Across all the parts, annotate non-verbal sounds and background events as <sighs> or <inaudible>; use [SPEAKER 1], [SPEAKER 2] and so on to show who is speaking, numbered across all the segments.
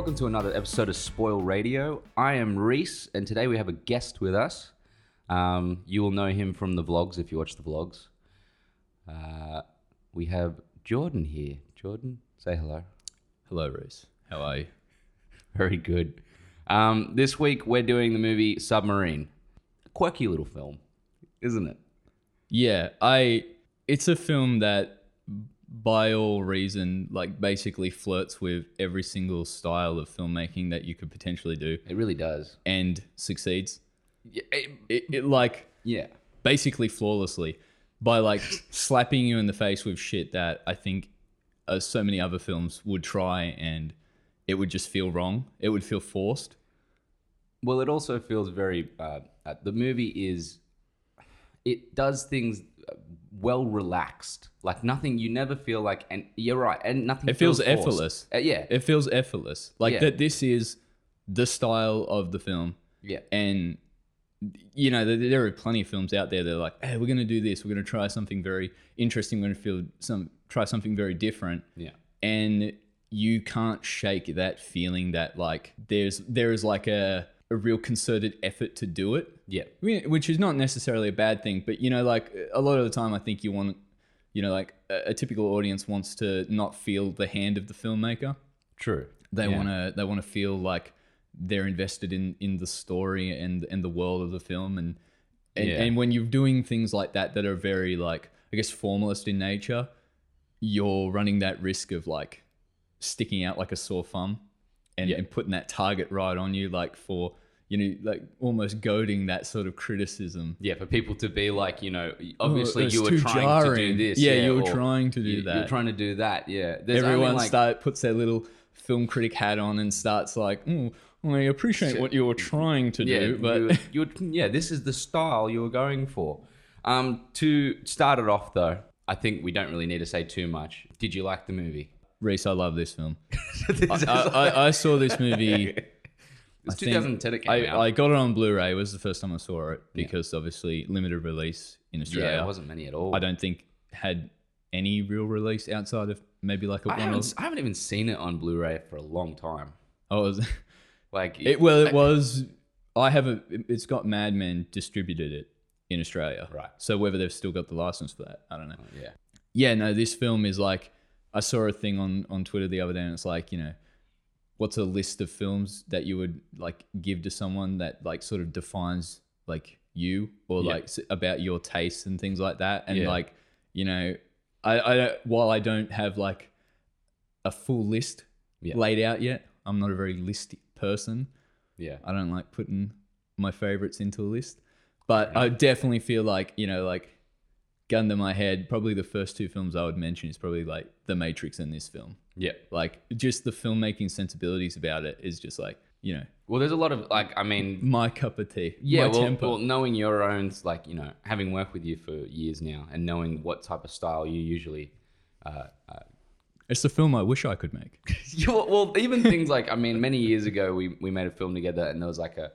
[SPEAKER 1] Welcome to another episode of Spoil Radio. I am Reese, and today we have a guest with us. Um, you will know him from the vlogs if you watch the vlogs. Uh, we have Jordan here. Jordan, say hello.
[SPEAKER 2] Hello, Reese. How are you? <laughs>
[SPEAKER 1] Very good. Um, this week we're doing the movie Submarine. Quirky little film, isn't it?
[SPEAKER 2] Yeah, I. It's a film that, by all reason, like basically flirts with every single style of filmmaking that you could potentially do,
[SPEAKER 1] It really does.
[SPEAKER 2] and succeeds.
[SPEAKER 1] Yeah, it-
[SPEAKER 2] It, it like
[SPEAKER 1] yeah.
[SPEAKER 2] basically flawlessly by like <laughs> slapping you in the face with shit that I think uh, so many other films would try and it would just feel wrong. It would feel forced.
[SPEAKER 1] Well, it also feels very. Uh, uh, the movie is. It does things uh, well relaxed, like nothing. You never feel like, and you're right, and nothing.
[SPEAKER 2] It feels
[SPEAKER 1] forced.
[SPEAKER 2] effortless.
[SPEAKER 1] Uh, yeah,
[SPEAKER 2] It feels effortless. Like
[SPEAKER 1] Yeah.
[SPEAKER 2] that this is the style of the film.
[SPEAKER 1] yeah,
[SPEAKER 2] and you know there, there are plenty of films out there that are like hey we're going to do this we're going to try something very interesting we're going to feel some try something very different
[SPEAKER 1] yeah,
[SPEAKER 2] and you can't shake that feeling that like there's there is like a a real concerted effort to do it
[SPEAKER 1] yeah,
[SPEAKER 2] which is not necessarily a bad thing but you know like a lot of the time i think you want you know like a, a typical audience wants to not feel the hand of the filmmaker
[SPEAKER 1] true.
[SPEAKER 2] they
[SPEAKER 1] Yeah.
[SPEAKER 2] want to they want to feel like they're invested in in the story and and the world of the film and and,
[SPEAKER 1] Yeah.
[SPEAKER 2] and when you're doing things like that that are very like i guess formalist in nature you're running that risk of like sticking out like a sore thumb and,
[SPEAKER 1] Yeah.
[SPEAKER 2] and putting that target right on you like for you know like almost goading that sort of criticism
[SPEAKER 1] Yeah, for people to be like, you know, obviously
[SPEAKER 2] Oh,
[SPEAKER 1] you were trying to
[SPEAKER 2] jarring.
[SPEAKER 1] do this.
[SPEAKER 2] Yeah, you were trying to do
[SPEAKER 1] you,
[SPEAKER 2] that.
[SPEAKER 1] You're trying to do that. Yeah, There's
[SPEAKER 2] everyone
[SPEAKER 1] like,
[SPEAKER 2] start puts their little film critic hat on and starts like, mm, well, I appreciate what you were trying to
[SPEAKER 1] Yeah,
[SPEAKER 2] do, but
[SPEAKER 1] you, you would- yeah, this is the style you were going for. Um, to start it off though, I think we don't really need to say too much. Did you like the movie?
[SPEAKER 2] Reese, I love this film. <laughs> I, I, I- I saw this movie. <laughs>
[SPEAKER 1] It's
[SPEAKER 2] I think
[SPEAKER 1] 2010 it came
[SPEAKER 2] I,
[SPEAKER 1] out.
[SPEAKER 2] I got it on Blu-ray. It was the first time I saw it because obviously limited release in Australia.
[SPEAKER 1] yeah, there wasn't many at all.
[SPEAKER 2] I don't think had any real release outside of maybe like a
[SPEAKER 1] I
[SPEAKER 2] one.
[SPEAKER 1] haven't, I haven't even seen it on Blu-ray for a long time.
[SPEAKER 2] oh, it was,
[SPEAKER 1] Like
[SPEAKER 2] it well, it was. I have a. It's got Madman distributed it in Australia,
[SPEAKER 1] Right.
[SPEAKER 2] So whether they've still got the license for that, I don't know.
[SPEAKER 1] Oh, yeah,
[SPEAKER 2] yeah, no, this film is like I saw a thing on on Twitter the other day, and it's like you know, what's a list of films that you would like give to someone that like sort of defines like you or
[SPEAKER 1] Yeah.
[SPEAKER 2] like about your tastes and things like that, and
[SPEAKER 1] Yeah.
[SPEAKER 2] like you know, I I don't, while I don't have like a full list
[SPEAKER 1] Yeah.
[SPEAKER 2] laid out yet, I'm not a very listy person.
[SPEAKER 1] yeah,
[SPEAKER 2] I don't like putting my favorites into a list, but I definitely feel like you know, like gun to my head, probably the first two films I would mention is probably like The Matrix and this film.
[SPEAKER 1] yeah.
[SPEAKER 2] Like just the filmmaking sensibilities about it is just like you know
[SPEAKER 1] Well, there's a lot of like, I mean,
[SPEAKER 2] my cup of tea.
[SPEAKER 1] Yeah,
[SPEAKER 2] my
[SPEAKER 1] well, well, knowing your own, like you know, having worked with you for years now, and knowing what type of style you usually, uh, uh,
[SPEAKER 2] it's the film I wish I could make. <laughs>
[SPEAKER 1] well, even things like I mean, many years ago, we we made a film together, and there was like a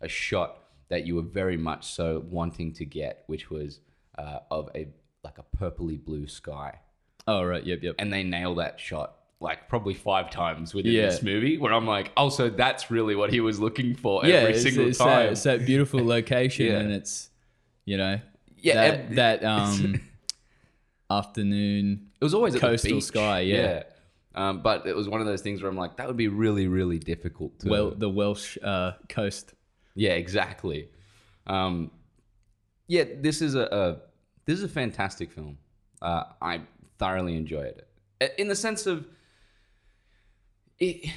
[SPEAKER 1] a shot that you were very much so wanting to get, which was uh, of a like a purpley blue sky,
[SPEAKER 2] Oh right, yep, yep.
[SPEAKER 1] and they nail that shot like probably five times within
[SPEAKER 2] Yeah.
[SPEAKER 1] this movie. Where I'm like, oh, so that's really what he was looking for
[SPEAKER 2] yeah,
[SPEAKER 1] every
[SPEAKER 2] it's,
[SPEAKER 1] single
[SPEAKER 2] it's
[SPEAKER 1] time.
[SPEAKER 2] That, it's that beautiful <laughs> location,
[SPEAKER 1] Yeah.
[SPEAKER 2] and it's you know
[SPEAKER 1] Yeah,
[SPEAKER 2] that, that <laughs> um afternoon
[SPEAKER 1] It was always
[SPEAKER 2] Coastal sky, yeah.
[SPEAKER 1] Um, but it was one of those things where I'm like, that would be really, really difficult to.
[SPEAKER 2] well the Welsh uh, coast.
[SPEAKER 1] yeah, exactly. Um, yeah, this is a, a this is a fantastic film. Uh, I thoroughly enjoyed it in the sense of it.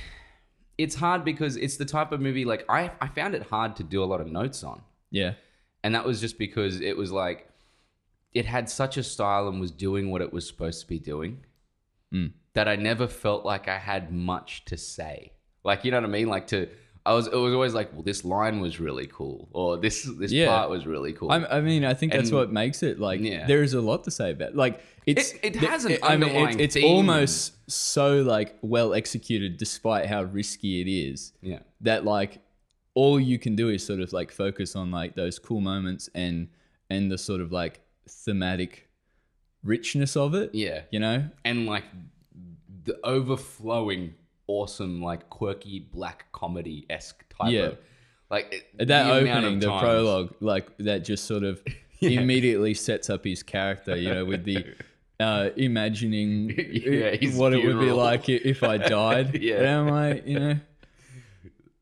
[SPEAKER 1] It's hard because it's the type of movie like I I found it hard to do a lot of notes on.
[SPEAKER 2] Yeah,
[SPEAKER 1] And that was just because it was like it had such a style and was doing what it was supposed to be doing
[SPEAKER 2] Mm.
[SPEAKER 1] that I never felt like I had much to say. Like you know what I mean? Like to I was it was always like, well, this line was really cool, or this this
[SPEAKER 2] Yeah.
[SPEAKER 1] part was really cool.
[SPEAKER 2] I, I mean, I think that's
[SPEAKER 1] And-
[SPEAKER 2] what makes it like.
[SPEAKER 1] Yeah.
[SPEAKER 2] There is a lot to say about. Like it's
[SPEAKER 1] It- it has an
[SPEAKER 2] I mean,
[SPEAKER 1] underlying
[SPEAKER 2] it's, it's
[SPEAKER 1] theme.
[SPEAKER 2] almost so like well executed, despite how risky it is.
[SPEAKER 1] yeah,
[SPEAKER 2] That like all you can do is sort of like focus on like those cool moments and and the sort of like thematic richness of it.
[SPEAKER 1] yeah,
[SPEAKER 2] You know,
[SPEAKER 1] and like the overflowing awesome, like quirky black comedy esque type
[SPEAKER 2] Yeah.
[SPEAKER 1] of like
[SPEAKER 2] that
[SPEAKER 1] the
[SPEAKER 2] opening, the
[SPEAKER 1] times-
[SPEAKER 2] prologue, like that just sort of <laughs> immediately sets up his character, you know, with the <laughs> uh, imagining <laughs>
[SPEAKER 1] Yeah,
[SPEAKER 2] what it would be like if I died.
[SPEAKER 1] Yeah.
[SPEAKER 2] And I'm like, you know,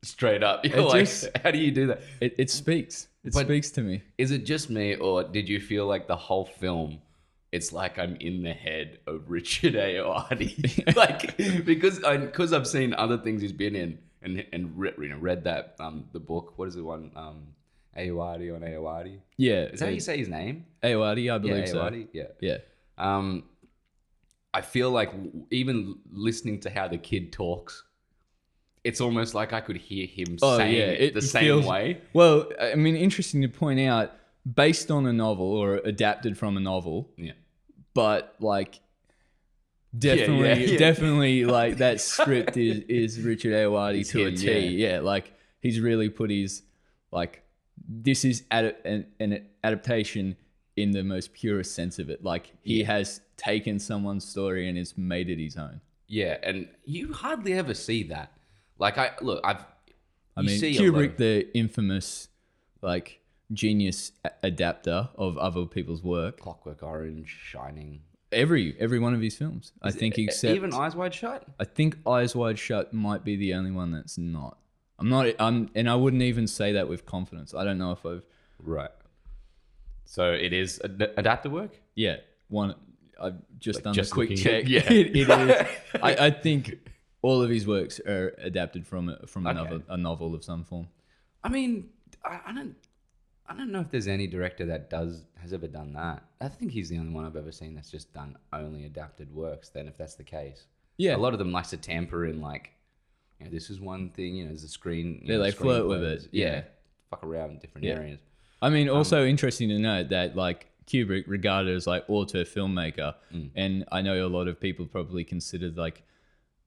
[SPEAKER 1] straight up. You're like,
[SPEAKER 2] just-
[SPEAKER 1] how do you do that?
[SPEAKER 2] it, it speaks. It
[SPEAKER 1] But-
[SPEAKER 2] speaks to me.
[SPEAKER 1] Is it just me, or did you feel like the whole film? It's like I'm in the head of Richard Ayoade, <laughs> <laughs> like because I because I've seen other things he's been in and and re, you know, read that um the book. What is the one um Ayoade on Ayoade?
[SPEAKER 2] Yeah.
[SPEAKER 1] Is that how you say his name?
[SPEAKER 2] Ayoade, I believe
[SPEAKER 1] yeah,
[SPEAKER 2] so.
[SPEAKER 1] Yeah.
[SPEAKER 2] Yeah.
[SPEAKER 1] Um, I feel like even listening to how the kid talks, it's almost like I could hear him
[SPEAKER 2] Oh,
[SPEAKER 1] saying
[SPEAKER 2] yeah,
[SPEAKER 1] it
[SPEAKER 2] it
[SPEAKER 1] the same
[SPEAKER 2] feels-
[SPEAKER 1] way.
[SPEAKER 2] Well, I mean, interesting to point out, based on a novel or adapted from a novel,
[SPEAKER 1] Yeah.
[SPEAKER 2] but like definitely
[SPEAKER 1] yeah, yeah.
[SPEAKER 2] definitely <laughs> like that script is is Richard Ayoade to a T. Yeah. like he's really put his like this is ad- an, an adaptation in the most purest sense of it. Like he has taken someone's story and has made it his own.
[SPEAKER 1] Yeah, and you hardly ever see that. Like I look, I've.
[SPEAKER 2] I
[SPEAKER 1] you
[SPEAKER 2] mean,
[SPEAKER 1] see
[SPEAKER 2] Kubrick, the infamous like genius adapter of other people's work.
[SPEAKER 1] Clockwork Orange, Shining,
[SPEAKER 2] Every every one of his films, I think, except
[SPEAKER 1] even Eyes Wide Shut.
[SPEAKER 2] I think Eyes Wide Shut might be the only one that's not. I'm not. I'm, and I wouldn't even say that with confidence. I don't know if I've.
[SPEAKER 1] Right. So it is ad- adapted work.
[SPEAKER 2] Yeah, one. I've just done
[SPEAKER 1] just
[SPEAKER 2] a quick check.
[SPEAKER 1] at- yeah.
[SPEAKER 2] it, <laughs> it is. <laughs> I, I think all of his works are adapted from a, from
[SPEAKER 1] Okay.
[SPEAKER 2] another a novel of some form.
[SPEAKER 1] I mean, I, I don't. I don't know if there's any director that does has ever done that. I think he's the only one I've ever seen that's just done only adapted works. Then, if that's the case,
[SPEAKER 2] Yeah,
[SPEAKER 1] a lot of them likes to tamper in like, you know, this is one thing. You know, there's a screen.
[SPEAKER 2] Yeah,
[SPEAKER 1] know,
[SPEAKER 2] they flirt with it,
[SPEAKER 1] Yeah.
[SPEAKER 2] yeah.
[SPEAKER 1] fuck around in different
[SPEAKER 2] Yeah.
[SPEAKER 1] areas.
[SPEAKER 2] I mean,
[SPEAKER 1] Um,
[SPEAKER 2] also interesting to note that like Kubrick regarded as like auteur filmmaker,
[SPEAKER 1] Mm.
[SPEAKER 2] and I know a lot of people probably considered like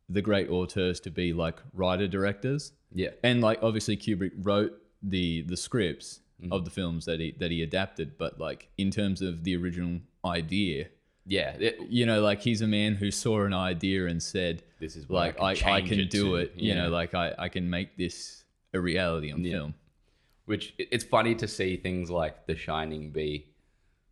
[SPEAKER 2] the great auteurs to be like writer directors,
[SPEAKER 1] Yeah,
[SPEAKER 2] and like obviously Kubrick wrote the the scripts
[SPEAKER 1] Mm.
[SPEAKER 2] of the films that he that he adapted, but like in terms of the original idea,
[SPEAKER 1] yeah. it-
[SPEAKER 2] you know, like he's a man who saw an idea and said,
[SPEAKER 1] this is
[SPEAKER 2] like I, I,
[SPEAKER 1] change
[SPEAKER 2] can do
[SPEAKER 1] to.
[SPEAKER 2] it, you
[SPEAKER 1] Yeah.
[SPEAKER 2] know, like I, I can make this a reality on
[SPEAKER 1] Yeah.
[SPEAKER 2] film.
[SPEAKER 1] Which it's funny to see things like The Shining be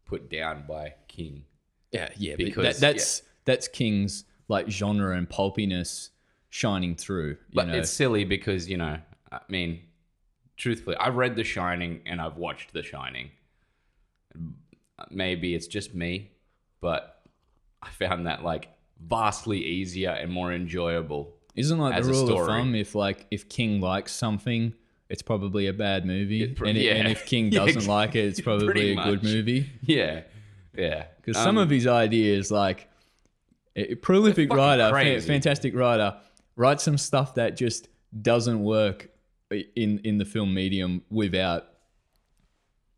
[SPEAKER 1] put down by King.
[SPEAKER 2] Yeah, yeah,
[SPEAKER 1] Because-
[SPEAKER 2] that, that's that's King's like genre and pulpiness shining through. You
[SPEAKER 1] But
[SPEAKER 2] know,
[SPEAKER 1] it's silly because you know, I mean, truthfully, I've read The Shining and I've watched The Shining. Maybe it's just me, but I found that like vastly easier and more enjoyable.
[SPEAKER 2] isn't like
[SPEAKER 1] as
[SPEAKER 2] the rule of thumb if like if King likes something, it's probably a bad movie,
[SPEAKER 1] It pro-
[SPEAKER 2] and, it- and if King <laughs> doesn't like it, it's <laughs> probably a good movie. <laughs>
[SPEAKER 1] Yeah, yeah.
[SPEAKER 2] Because
[SPEAKER 1] Um,
[SPEAKER 2] some of his ideas, like a a prolific writer, fa- fantastic writer, writes some stuff that just doesn't work in in the film medium without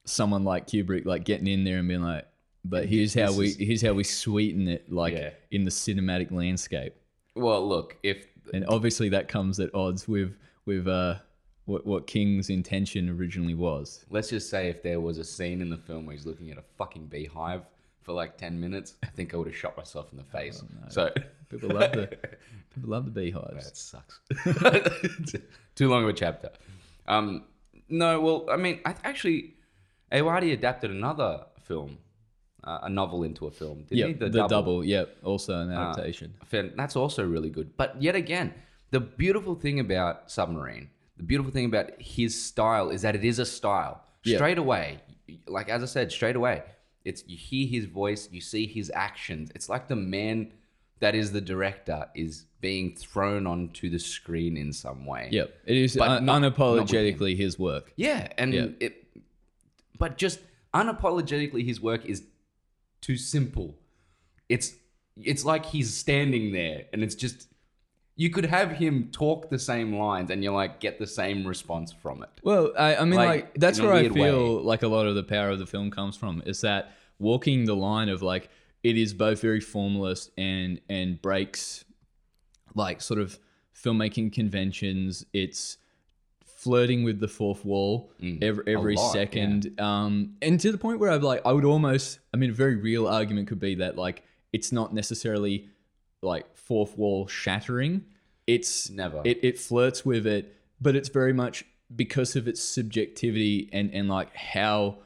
[SPEAKER 2] someone like Kubrick like getting in there and being like, but here's how we here's how we sweeten it like
[SPEAKER 1] Yeah.
[SPEAKER 2] in the cinematic landscape.
[SPEAKER 1] well, look, if
[SPEAKER 2] And obviously that comes at odds with with uh what what King's intention originally was.
[SPEAKER 1] let's just say if there was a scene in the film where he's looking at a fucking beehive for like 10 minutes, I think I would have shot myself in the face. So
[SPEAKER 2] People love the <laughs> people love the beehives.
[SPEAKER 1] that sucks. <laughs> Too long of a chapter. Um, no, well, I mean, I actually, Ayoade adapted another film, uh, a novel into a film. Didn't
[SPEAKER 2] Yeah,
[SPEAKER 1] he?
[SPEAKER 2] the, double. Yep, also an adaptation.
[SPEAKER 1] Fan- That's also really good. But yet again, the beautiful thing about Submarine, the beautiful thing about his style is that it is a style. Straight away, like as I said, straight away, it's you hear his voice, you see his actions. It's like the man that is the director is being thrown onto the screen in some way.
[SPEAKER 2] Yep, it is un-
[SPEAKER 1] not- not
[SPEAKER 2] unapologetically his work.
[SPEAKER 1] Yeah, and
[SPEAKER 2] Yeah.
[SPEAKER 1] it, but just unapologetically, his work is too simple. It's it's like he's standing there, and it's just you could have him talk the same lines, and you like get the same response from it.
[SPEAKER 2] Well, I, I mean,
[SPEAKER 1] Like,
[SPEAKER 2] like, that's where I feel
[SPEAKER 1] way.
[SPEAKER 2] like a lot of the power of the film comes from. Is that walking the line of like it is both very formalist and and breaks like sort of filmmaking conventions. It's flirting with the fourth wall every every
[SPEAKER 1] Mm. lot,
[SPEAKER 2] second, um, and to the point where I've like I would almost I mean a very real argument could be that like it's not necessarily like fourth wall shattering it's
[SPEAKER 1] Never.
[SPEAKER 2] it, it flirts with it, but it's very much because of its subjectivity and and like how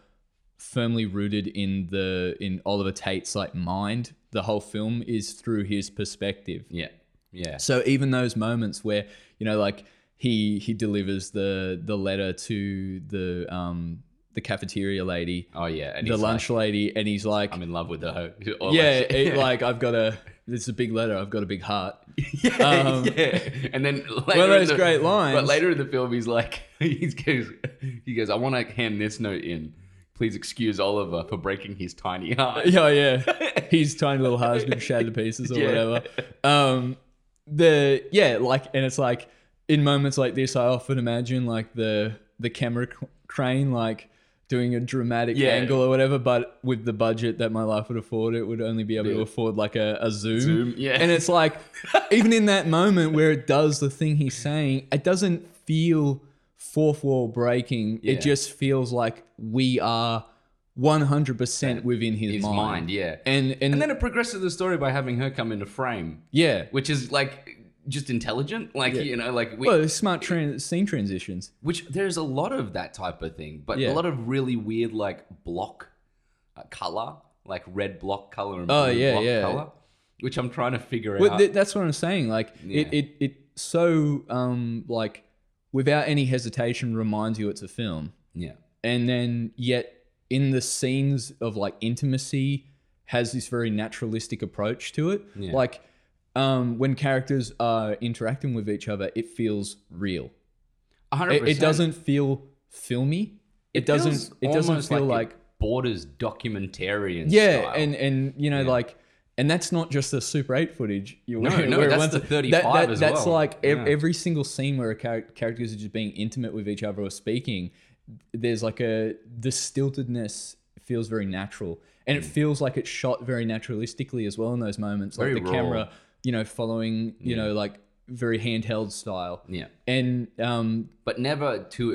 [SPEAKER 2] firmly rooted in the in Oliver Tate's like mind. The whole film is through his perspective.
[SPEAKER 1] yeah, yeah,
[SPEAKER 2] So even those moments where you know, like he he delivers the the letter to the um the cafeteria lady,
[SPEAKER 1] oh yeah, and
[SPEAKER 2] the lunch
[SPEAKER 1] like,
[SPEAKER 2] lady, and he's like,
[SPEAKER 1] I'm in love with her. <laughs> Or
[SPEAKER 2] yeah, it, <laughs> like I've got a it's a big letter. I've got a big heart. <laughs>
[SPEAKER 1] yeah,
[SPEAKER 2] Um,
[SPEAKER 1] yeah. And then <laughs> later
[SPEAKER 2] One of
[SPEAKER 1] in
[SPEAKER 2] those
[SPEAKER 1] the-
[SPEAKER 2] great lines.
[SPEAKER 1] But later in the film, he's like, <laughs> he goes, he goes, I want to hand this note in. Please excuse Oliver for breaking his tiny heart.
[SPEAKER 2] Yeah, yeah. His tiny little heart's been shattered to pieces or
[SPEAKER 1] Yeah.
[SPEAKER 2] whatever. Um, the yeah, like, and it's like in moments like this, I often imagine like the the camera c- crane like doing a dramatic
[SPEAKER 1] Yeah.
[SPEAKER 2] angle or whatever, but with the budget that my life would afford, it would only be able to afford like a, a zoom.
[SPEAKER 1] Zoom, yeah.
[SPEAKER 2] And it's like <laughs> even in that moment where it does the thing he's saying, it doesn't feel fourth wall breaking.
[SPEAKER 1] Yeah.
[SPEAKER 2] It just feels like we are 100% within his,
[SPEAKER 1] His
[SPEAKER 2] mind.
[SPEAKER 1] mind, yeah.
[SPEAKER 2] And and,
[SPEAKER 1] And then it progresses the story by having her come into frame,
[SPEAKER 2] yeah.
[SPEAKER 1] which is like just intelligent, like you know, like we,
[SPEAKER 2] Well, smart tran- scene transitions.
[SPEAKER 1] which there's a lot of that type of thing, but
[SPEAKER 2] Yeah.
[SPEAKER 1] a lot of really weird like block uh, color, like red block color and
[SPEAKER 2] Oh,
[SPEAKER 1] blue
[SPEAKER 2] yeah,
[SPEAKER 1] block
[SPEAKER 2] yeah.
[SPEAKER 1] color, which I'm trying to figure
[SPEAKER 2] Well,
[SPEAKER 1] out.
[SPEAKER 2] th- that's what I'm saying. Like it,
[SPEAKER 1] Yeah.
[SPEAKER 2] it, it so um like without any hesitation reminds you it's a film,
[SPEAKER 1] yeah,
[SPEAKER 2] and then yet in the scenes of like intimacy has this very naturalistic approach to it.
[SPEAKER 1] Yeah.
[SPEAKER 2] Like um when characters are interacting with each other, it feels real.
[SPEAKER 1] hundred
[SPEAKER 2] It,
[SPEAKER 1] percent.
[SPEAKER 2] it doesn't feel filmy. It, doesn't.
[SPEAKER 1] feels
[SPEAKER 2] It doesn't
[SPEAKER 1] almost
[SPEAKER 2] feel
[SPEAKER 1] it
[SPEAKER 2] like
[SPEAKER 1] borders documentarian.
[SPEAKER 2] yeah
[SPEAKER 1] style.
[SPEAKER 2] and and you know
[SPEAKER 1] Yeah.
[SPEAKER 2] like and that's not just the super 8 footage you
[SPEAKER 1] No, no,
[SPEAKER 2] it
[SPEAKER 1] that's the
[SPEAKER 2] to-
[SPEAKER 1] 35 as
[SPEAKER 2] that's
[SPEAKER 1] well.
[SPEAKER 2] like ev-
[SPEAKER 1] Yeah.
[SPEAKER 2] every single scene where a char- characters are just being intimate with each other or speaking there's like a the stiltedness feels very natural and it feels like it's shot very naturalistically as well in those moments like
[SPEAKER 1] Mm.
[SPEAKER 2] The
[SPEAKER 1] raw.
[SPEAKER 2] camera you know following you know like very handheld style
[SPEAKER 1] yeah,
[SPEAKER 2] and um
[SPEAKER 1] but never too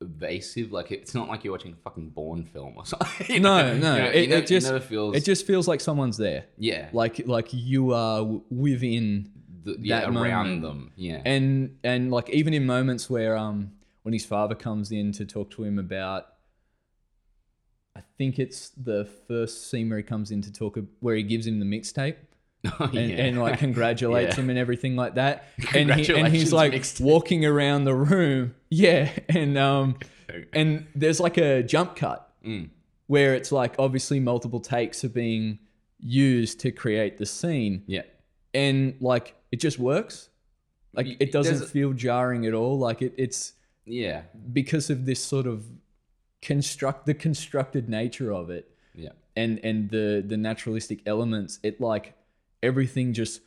[SPEAKER 1] evasive. Like it's not like you're watching a fucking Bourne film or <laughs> something. You
[SPEAKER 2] no
[SPEAKER 1] know?
[SPEAKER 2] no
[SPEAKER 1] You know,
[SPEAKER 2] it,
[SPEAKER 1] you
[SPEAKER 2] it just
[SPEAKER 1] never feels.
[SPEAKER 2] it just feels like someone's there
[SPEAKER 1] yeah,
[SPEAKER 2] like like you are within
[SPEAKER 1] the, yeah
[SPEAKER 2] that
[SPEAKER 1] around
[SPEAKER 2] moment.
[SPEAKER 1] them. Yeah,
[SPEAKER 2] and and like even in moments where um when his father comes in to talk to him about i think it's the first scene where he comes in to talk where he gives him the mixtape
[SPEAKER 1] Oh, <laughs>
[SPEAKER 2] and,
[SPEAKER 1] yeah.
[SPEAKER 2] and like congratulates
[SPEAKER 1] Yeah.
[SPEAKER 2] him and everything like that. <laughs> And, he, and he's like walking around the room. <laughs> Yeah. And um and there's like a jump cut
[SPEAKER 1] Mm.
[SPEAKER 2] where it's like obviously multiple takes are being used to create the scene.
[SPEAKER 1] Yeah,
[SPEAKER 2] and like it just works. Like it doesn't
[SPEAKER 1] there's
[SPEAKER 2] feel jarring at all. Like it, it's
[SPEAKER 1] yeah,
[SPEAKER 2] because of this sort of construct the constructed nature of it
[SPEAKER 1] yeah.
[SPEAKER 2] and and the the naturalistic elements it like everything just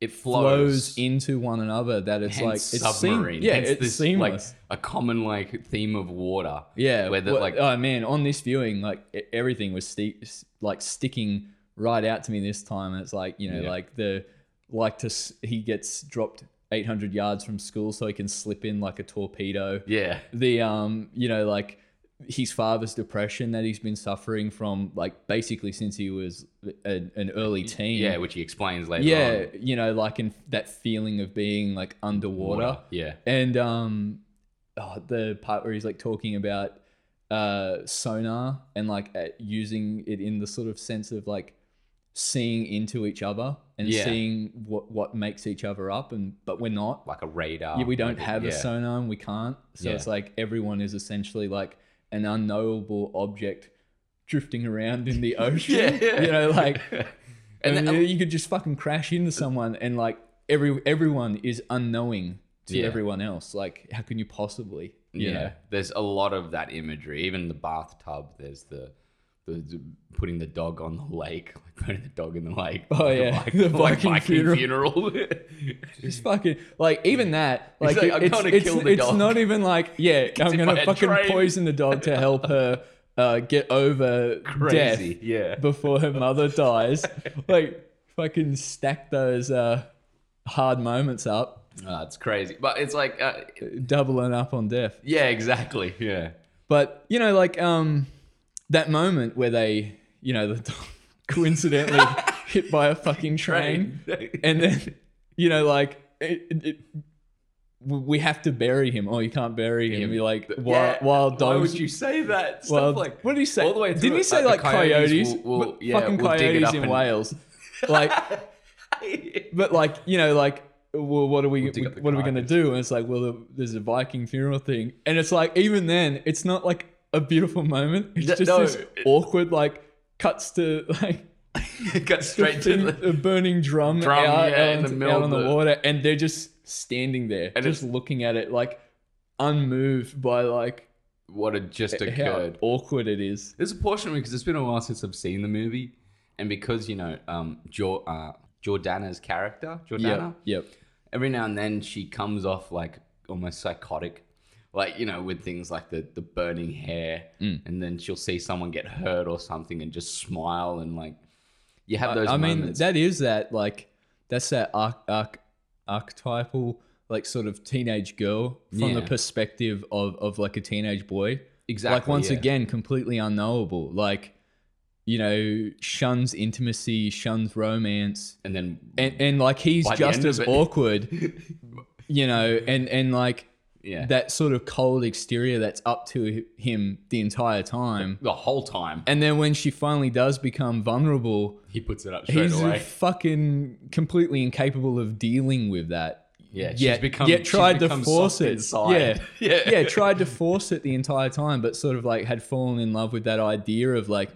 [SPEAKER 1] It
[SPEAKER 2] flows,
[SPEAKER 1] flows,
[SPEAKER 2] into one another that it's like
[SPEAKER 1] Hence
[SPEAKER 2] it's seam-
[SPEAKER 1] submarine.
[SPEAKER 2] yeah
[SPEAKER 1] Hence
[SPEAKER 2] it's
[SPEAKER 1] this,
[SPEAKER 2] seamless
[SPEAKER 1] Like a common like theme of water.
[SPEAKER 2] yeah
[SPEAKER 1] where the,
[SPEAKER 2] well,
[SPEAKER 1] like-
[SPEAKER 2] oh man on this viewing like everything was sti- like sticking right out to me this time and it's like you know
[SPEAKER 1] Yeah.
[SPEAKER 2] like the like to he gets dropped 800 yards from school so he can slip in like a torpedo
[SPEAKER 1] Yeah,
[SPEAKER 2] the um you know like his father's depression that he's been suffering from like basically since he was a, an early teen
[SPEAKER 1] yeah, which he explains later.
[SPEAKER 2] yeah
[SPEAKER 1] on.
[SPEAKER 2] you know like in that feeling of being like underwater
[SPEAKER 1] Yeah,
[SPEAKER 2] and um oh, the part where he's like talking about uh sonar and like uh, using it in the sort of sense of like seeing into each other and
[SPEAKER 1] Yeah.
[SPEAKER 2] seeing what what makes each other up and but we're not
[SPEAKER 1] like a radar.
[SPEAKER 2] yeah, we don't have a sonar and we can't. So
[SPEAKER 1] Yeah.
[SPEAKER 2] it's like everyone is essentially like an unknowable object drifting around in the <laughs> ocean.
[SPEAKER 1] Yeah.
[SPEAKER 2] You know, like <laughs>
[SPEAKER 1] And
[SPEAKER 2] and
[SPEAKER 1] then-
[SPEAKER 2] you could just fucking crash into someone and like every everyone is unknowing to
[SPEAKER 1] Yeah.
[SPEAKER 2] everyone else. Like how can you possibly? You
[SPEAKER 1] yeah,
[SPEAKER 2] know?
[SPEAKER 1] there's a lot of that imagery. Even the bathtub, there's the, the, the putting the dog on the lake, like putting the dog in the lake.
[SPEAKER 2] Oh,
[SPEAKER 1] like
[SPEAKER 2] yeah,
[SPEAKER 1] bike- <laughs>
[SPEAKER 2] the
[SPEAKER 1] like
[SPEAKER 2] Viking funeral.
[SPEAKER 1] funeral. <laughs>
[SPEAKER 2] Just fucking like even that like,
[SPEAKER 1] like,
[SPEAKER 2] it-
[SPEAKER 1] "I'm
[SPEAKER 2] it's
[SPEAKER 1] gonna
[SPEAKER 2] it's,
[SPEAKER 1] kill the
[SPEAKER 2] it's not even like yeah <laughs> I'm gonna fucking
[SPEAKER 1] train.
[SPEAKER 2] poison the dog to help her uh, get over death
[SPEAKER 1] Crazy, yeah.
[SPEAKER 2] before her mother dies like fucking stack those uh, hard moments up
[SPEAKER 1] Oh, it's crazy, but it's like, uh,
[SPEAKER 2] doubling up on death
[SPEAKER 1] yeah, exactly, yeah,
[SPEAKER 2] but you know like um that moment where they you know the dog <laughs> coincidentally <laughs> hit by a fucking train <laughs> and then you know like it, it, we have to bury him. Oh, you can't bury him. You're like
[SPEAKER 1] Yeah,
[SPEAKER 2] wild, wild
[SPEAKER 1] Why
[SPEAKER 2] dogs.
[SPEAKER 1] would you say that? Stuff
[SPEAKER 2] Well,
[SPEAKER 1] like
[SPEAKER 2] what did he say?
[SPEAKER 1] all the way
[SPEAKER 2] Didn't he say
[SPEAKER 1] the
[SPEAKER 2] like coyotes?
[SPEAKER 1] will- will- yeah,
[SPEAKER 2] fucking
[SPEAKER 1] it
[SPEAKER 2] coyotes
[SPEAKER 1] up
[SPEAKER 2] in
[SPEAKER 1] and-
[SPEAKER 2] Wales. Like, but like you know, like, well, what are we?
[SPEAKER 1] the
[SPEAKER 2] what are we gonna do? And it's like, well, there's a Viking funeral thing, and it's like, even then, it's not like a beautiful moment. <laughs> It's just
[SPEAKER 1] no,
[SPEAKER 2] this awkward, like, cuts to like <laughs>
[SPEAKER 1] Got straight to the
[SPEAKER 2] a burning drum, <laughs>
[SPEAKER 1] Drum,
[SPEAKER 2] out,
[SPEAKER 1] yeah,
[SPEAKER 2] out,
[SPEAKER 1] in the middle
[SPEAKER 2] out on the
[SPEAKER 1] the-
[SPEAKER 2] water, and they're just standing there,
[SPEAKER 1] And
[SPEAKER 2] just looking at it, like unmoved by like
[SPEAKER 1] what had just
[SPEAKER 2] how
[SPEAKER 1] occurred.
[SPEAKER 2] awkward it is.
[SPEAKER 1] There's a portion of me because it's been a while since I've seen the movie, and because you know, um, jo- uh, Jordana's character, Jordana,
[SPEAKER 2] Yep. Yep.
[SPEAKER 1] every now and then she comes off like almost psychotic, like you know, with things like the the burning hair,
[SPEAKER 2] Mm.
[SPEAKER 1] and then she'll see someone get hurt or something and just smile and like you have those
[SPEAKER 2] I mean,
[SPEAKER 1] moments.
[SPEAKER 2] that is that like that's that arch, arch, archetypal like sort of teenage girl from the perspective of of like a teenage boy.
[SPEAKER 1] exactly.
[SPEAKER 2] like once
[SPEAKER 1] yeah.
[SPEAKER 2] again, completely unknowable. Like you know, shuns intimacy, shuns romance,
[SPEAKER 1] and then
[SPEAKER 2] and and like he's just as awkward, <laughs> you know, and and like
[SPEAKER 1] yeah,
[SPEAKER 2] that sort of cold exterior that's up to him the entire time.
[SPEAKER 1] the whole time
[SPEAKER 2] And then when she finally does become vulnerable,
[SPEAKER 1] he puts it up straight
[SPEAKER 2] he's
[SPEAKER 1] away.
[SPEAKER 2] fucking completely incapable of dealing with that.
[SPEAKER 1] Yeah, she's
[SPEAKER 2] yet,
[SPEAKER 1] become-
[SPEAKER 2] yet tried to force it.
[SPEAKER 1] inside.
[SPEAKER 2] Yeah, <laughs>
[SPEAKER 1] Yeah.
[SPEAKER 2] yeah, tried to force it the entire time, but sort of like had fallen in love with that idea of like,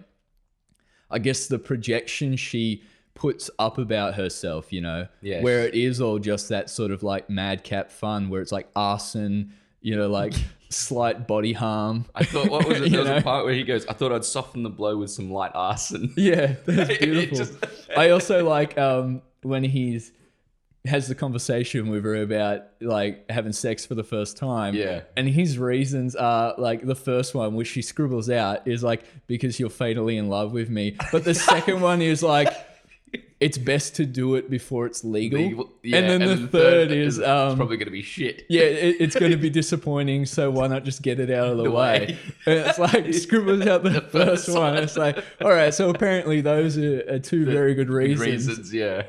[SPEAKER 2] I guess the projection she puts up about herself, you know,
[SPEAKER 1] Yeah,
[SPEAKER 2] where it is all just that sort of like madcap fun, where it's like arson, you know, like <laughs> slight body harm.
[SPEAKER 1] I thought, what was <laughs> it? There was
[SPEAKER 2] know?
[SPEAKER 1] a part where he goes, I thought I'd soften the blow with some light arson. <laughs>
[SPEAKER 2] Yeah, that's beautiful.
[SPEAKER 1] just-
[SPEAKER 2] I also like um, when he's has the conversation with her about like having sex for the first time.
[SPEAKER 1] Yeah.
[SPEAKER 2] And his reasons are like the first one, which she scribbles out, is like because you're fatally in love with me. But the second one is like it's best to do it before it's legal.
[SPEAKER 1] Legal- yeah,
[SPEAKER 2] and then the, third, is
[SPEAKER 1] it's
[SPEAKER 2] um
[SPEAKER 1] probably going to be shit. <laughs>
[SPEAKER 2] yeah, it, it's going to be <laughs> disappointing, so why not just get it out of the,
[SPEAKER 1] The
[SPEAKER 2] way?
[SPEAKER 1] way. <laughs>
[SPEAKER 2] And it's like scribbles out the, first,
[SPEAKER 1] first
[SPEAKER 2] one. It's like, all right, so apparently those are, are two very good reasons.
[SPEAKER 1] Reasons, yeah.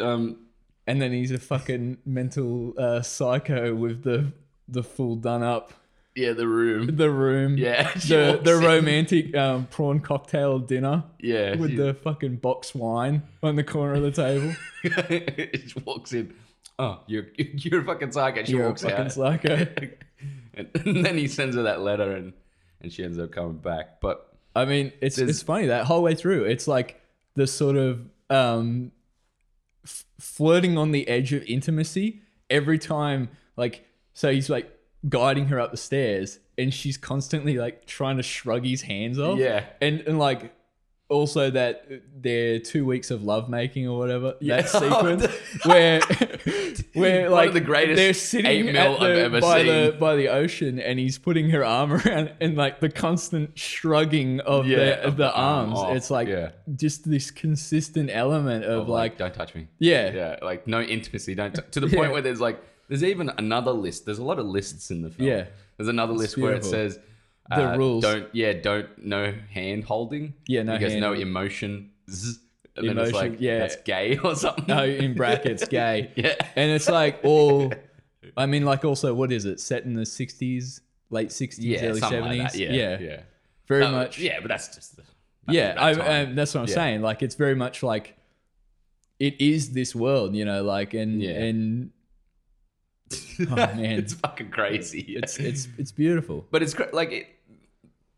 [SPEAKER 1] Um,
[SPEAKER 2] And then he's a fucking mental uh, psycho with the the full done up
[SPEAKER 1] yeah, the room.
[SPEAKER 2] the room.
[SPEAKER 1] Yeah, <laughs>
[SPEAKER 2] the the romantic um, prawn cocktail dinner
[SPEAKER 1] Yeah,
[SPEAKER 2] with
[SPEAKER 1] she-
[SPEAKER 2] the fucking box wine on the corner of the table. <laughs>
[SPEAKER 1] she walks in. Oh, you're <laughs> you're a fucking psycho. She
[SPEAKER 2] You're a
[SPEAKER 1] walks
[SPEAKER 2] fucking
[SPEAKER 1] out,
[SPEAKER 2] psycho.
[SPEAKER 1] and, and then he sends her that letter, and and she ends up coming back. But
[SPEAKER 2] I mean, it's
[SPEAKER 1] There's-
[SPEAKER 2] it's funny that whole way through. It's like the sort of um, f- flirting on the edge of intimacy every time. Like, so he's like guiding her up the stairs, and she's constantly like trying to shrug his hands off.
[SPEAKER 1] Yeah.
[SPEAKER 2] and and like also that their two weeks of lovemaking or whatever
[SPEAKER 1] Yeah.
[SPEAKER 2] that <laughs> sequence <laughs> where where
[SPEAKER 1] One
[SPEAKER 2] like
[SPEAKER 1] of the greatest
[SPEAKER 2] they're sitting
[SPEAKER 1] eight mil
[SPEAKER 2] at
[SPEAKER 1] I've ever
[SPEAKER 2] by the
[SPEAKER 1] seen.
[SPEAKER 2] by the ocean and he's putting her arm <laughs> around and like the constant shrugging of
[SPEAKER 1] Yeah,
[SPEAKER 2] the of the,
[SPEAKER 1] the
[SPEAKER 2] arms it's like
[SPEAKER 1] yeah.
[SPEAKER 2] just this consistent element of
[SPEAKER 1] of like,
[SPEAKER 2] like
[SPEAKER 1] don't touch me.
[SPEAKER 2] yeah
[SPEAKER 1] Yeah, like no intimacy. Don't t- to the point where there's like there's even another list. There's a lot of lists in the film.
[SPEAKER 2] Yeah.
[SPEAKER 1] there's another list where it
[SPEAKER 2] beautiful.
[SPEAKER 1] says
[SPEAKER 2] The
[SPEAKER 1] uh,
[SPEAKER 2] rules.
[SPEAKER 1] Don't yeah, don't no hand holding.
[SPEAKER 2] Yeah, no
[SPEAKER 1] because
[SPEAKER 2] hand
[SPEAKER 1] no emotion. zzz, And then it's
[SPEAKER 2] Emotion,
[SPEAKER 1] like
[SPEAKER 2] yeah.
[SPEAKER 1] that's gay <laughs> or something.
[SPEAKER 2] No, in brackets gay <laughs>
[SPEAKER 1] yeah,
[SPEAKER 2] and it's like all I mean like also what is it set in the 60s late 60s
[SPEAKER 1] yeah,
[SPEAKER 2] early
[SPEAKER 1] something
[SPEAKER 2] 70s
[SPEAKER 1] like that. Yeah,
[SPEAKER 2] yeah,
[SPEAKER 1] yeah,
[SPEAKER 2] very
[SPEAKER 1] Uh,
[SPEAKER 2] much
[SPEAKER 1] Yeah, but that's just the,
[SPEAKER 2] yeah,
[SPEAKER 1] that
[SPEAKER 2] I,
[SPEAKER 1] time.
[SPEAKER 2] I, that's what I'm
[SPEAKER 1] Yeah.
[SPEAKER 2] saying. Like, it's very much like it is this world, you know. Like, and
[SPEAKER 1] Yeah.
[SPEAKER 2] and oh <laughs> man,
[SPEAKER 1] it's fucking crazy.
[SPEAKER 2] it's it's it's beautiful.
[SPEAKER 1] but it's cra- like it,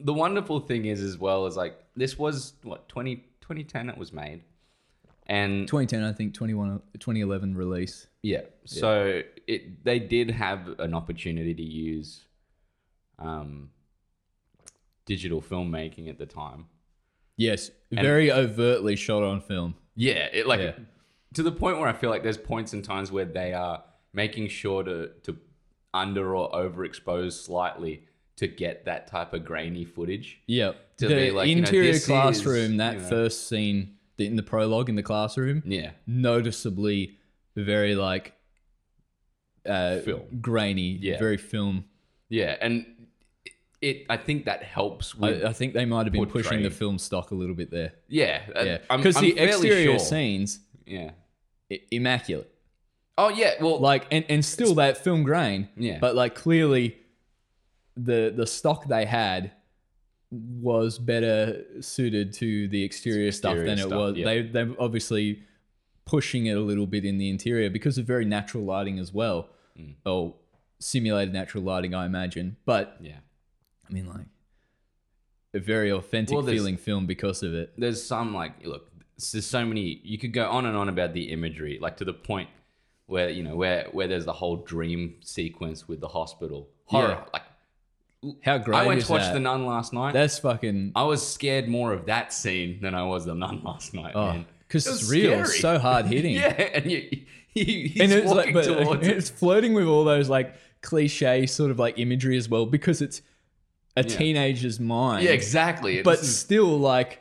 [SPEAKER 1] the wonderful thing is as well as like this was what 20, 2010 it was made and
[SPEAKER 2] 2010, I think 21, 2011 release.
[SPEAKER 1] yeah so it they did have an opportunity to use um digital filmmaking at the time
[SPEAKER 2] Yes, very overtly shot on film.
[SPEAKER 1] yeah it like
[SPEAKER 2] Yeah.
[SPEAKER 1] to the point where i feel like there's points and times where they are making sure to to under or overexpose slightly to get that type of grainy footage
[SPEAKER 2] Yep.
[SPEAKER 1] To
[SPEAKER 2] the
[SPEAKER 1] be like, you know,
[SPEAKER 2] interior
[SPEAKER 1] is,
[SPEAKER 2] classroom, that
[SPEAKER 1] you know-
[SPEAKER 2] first scene the- in the prologue in the classroom,
[SPEAKER 1] yeah
[SPEAKER 2] noticeably very like uh,
[SPEAKER 1] Film.
[SPEAKER 2] grainy,
[SPEAKER 1] Yeah.
[SPEAKER 2] very film.
[SPEAKER 1] Yeah, and it. I think that helps with.
[SPEAKER 2] I, I think they might have been pushing the film stock a little bit there.
[SPEAKER 1] yeah, uh,
[SPEAKER 2] Yeah, because the exterior
[SPEAKER 1] sure.
[SPEAKER 2] scenes
[SPEAKER 1] Yeah,
[SPEAKER 2] immaculate.
[SPEAKER 1] Oh yeah, well,
[SPEAKER 2] like and, and still that film grain
[SPEAKER 1] Yeah.
[SPEAKER 2] but like clearly the the stock they had was better suited to the exterior, stuff
[SPEAKER 1] Exterior
[SPEAKER 2] than it was
[SPEAKER 1] yeah.
[SPEAKER 2] they they're obviously pushing it a little bit in the interior because of very natural lighting as well
[SPEAKER 1] Mm.
[SPEAKER 2] or simulated natural lighting i imagine but
[SPEAKER 1] yeah.
[SPEAKER 2] i mean like a very authentic
[SPEAKER 1] Well,
[SPEAKER 2] feeling film because of it
[SPEAKER 1] There's some like look, there's so many. You could go on and on about the imagery, like to the point where you know where where there's the whole dream sequence with the hospital horror.
[SPEAKER 2] Yeah.
[SPEAKER 1] Like
[SPEAKER 2] how great
[SPEAKER 1] I went to watch
[SPEAKER 2] that?
[SPEAKER 1] The Nun last night.
[SPEAKER 2] that's fucking
[SPEAKER 1] I was scared more of that scene than I was the Nun last night.
[SPEAKER 2] oh
[SPEAKER 1] man.
[SPEAKER 2] because
[SPEAKER 1] It
[SPEAKER 2] it's real
[SPEAKER 1] scary.
[SPEAKER 2] it's so hard <laughs> hitting
[SPEAKER 1] Yeah, and you, he, he's
[SPEAKER 2] and it's like, but <laughs>
[SPEAKER 1] it.
[SPEAKER 2] it's flirting with all those like cliche sort of like imagery as well because it's a teenager's mind.
[SPEAKER 1] Yeah, exactly.
[SPEAKER 2] But
[SPEAKER 1] is-
[SPEAKER 2] still, like,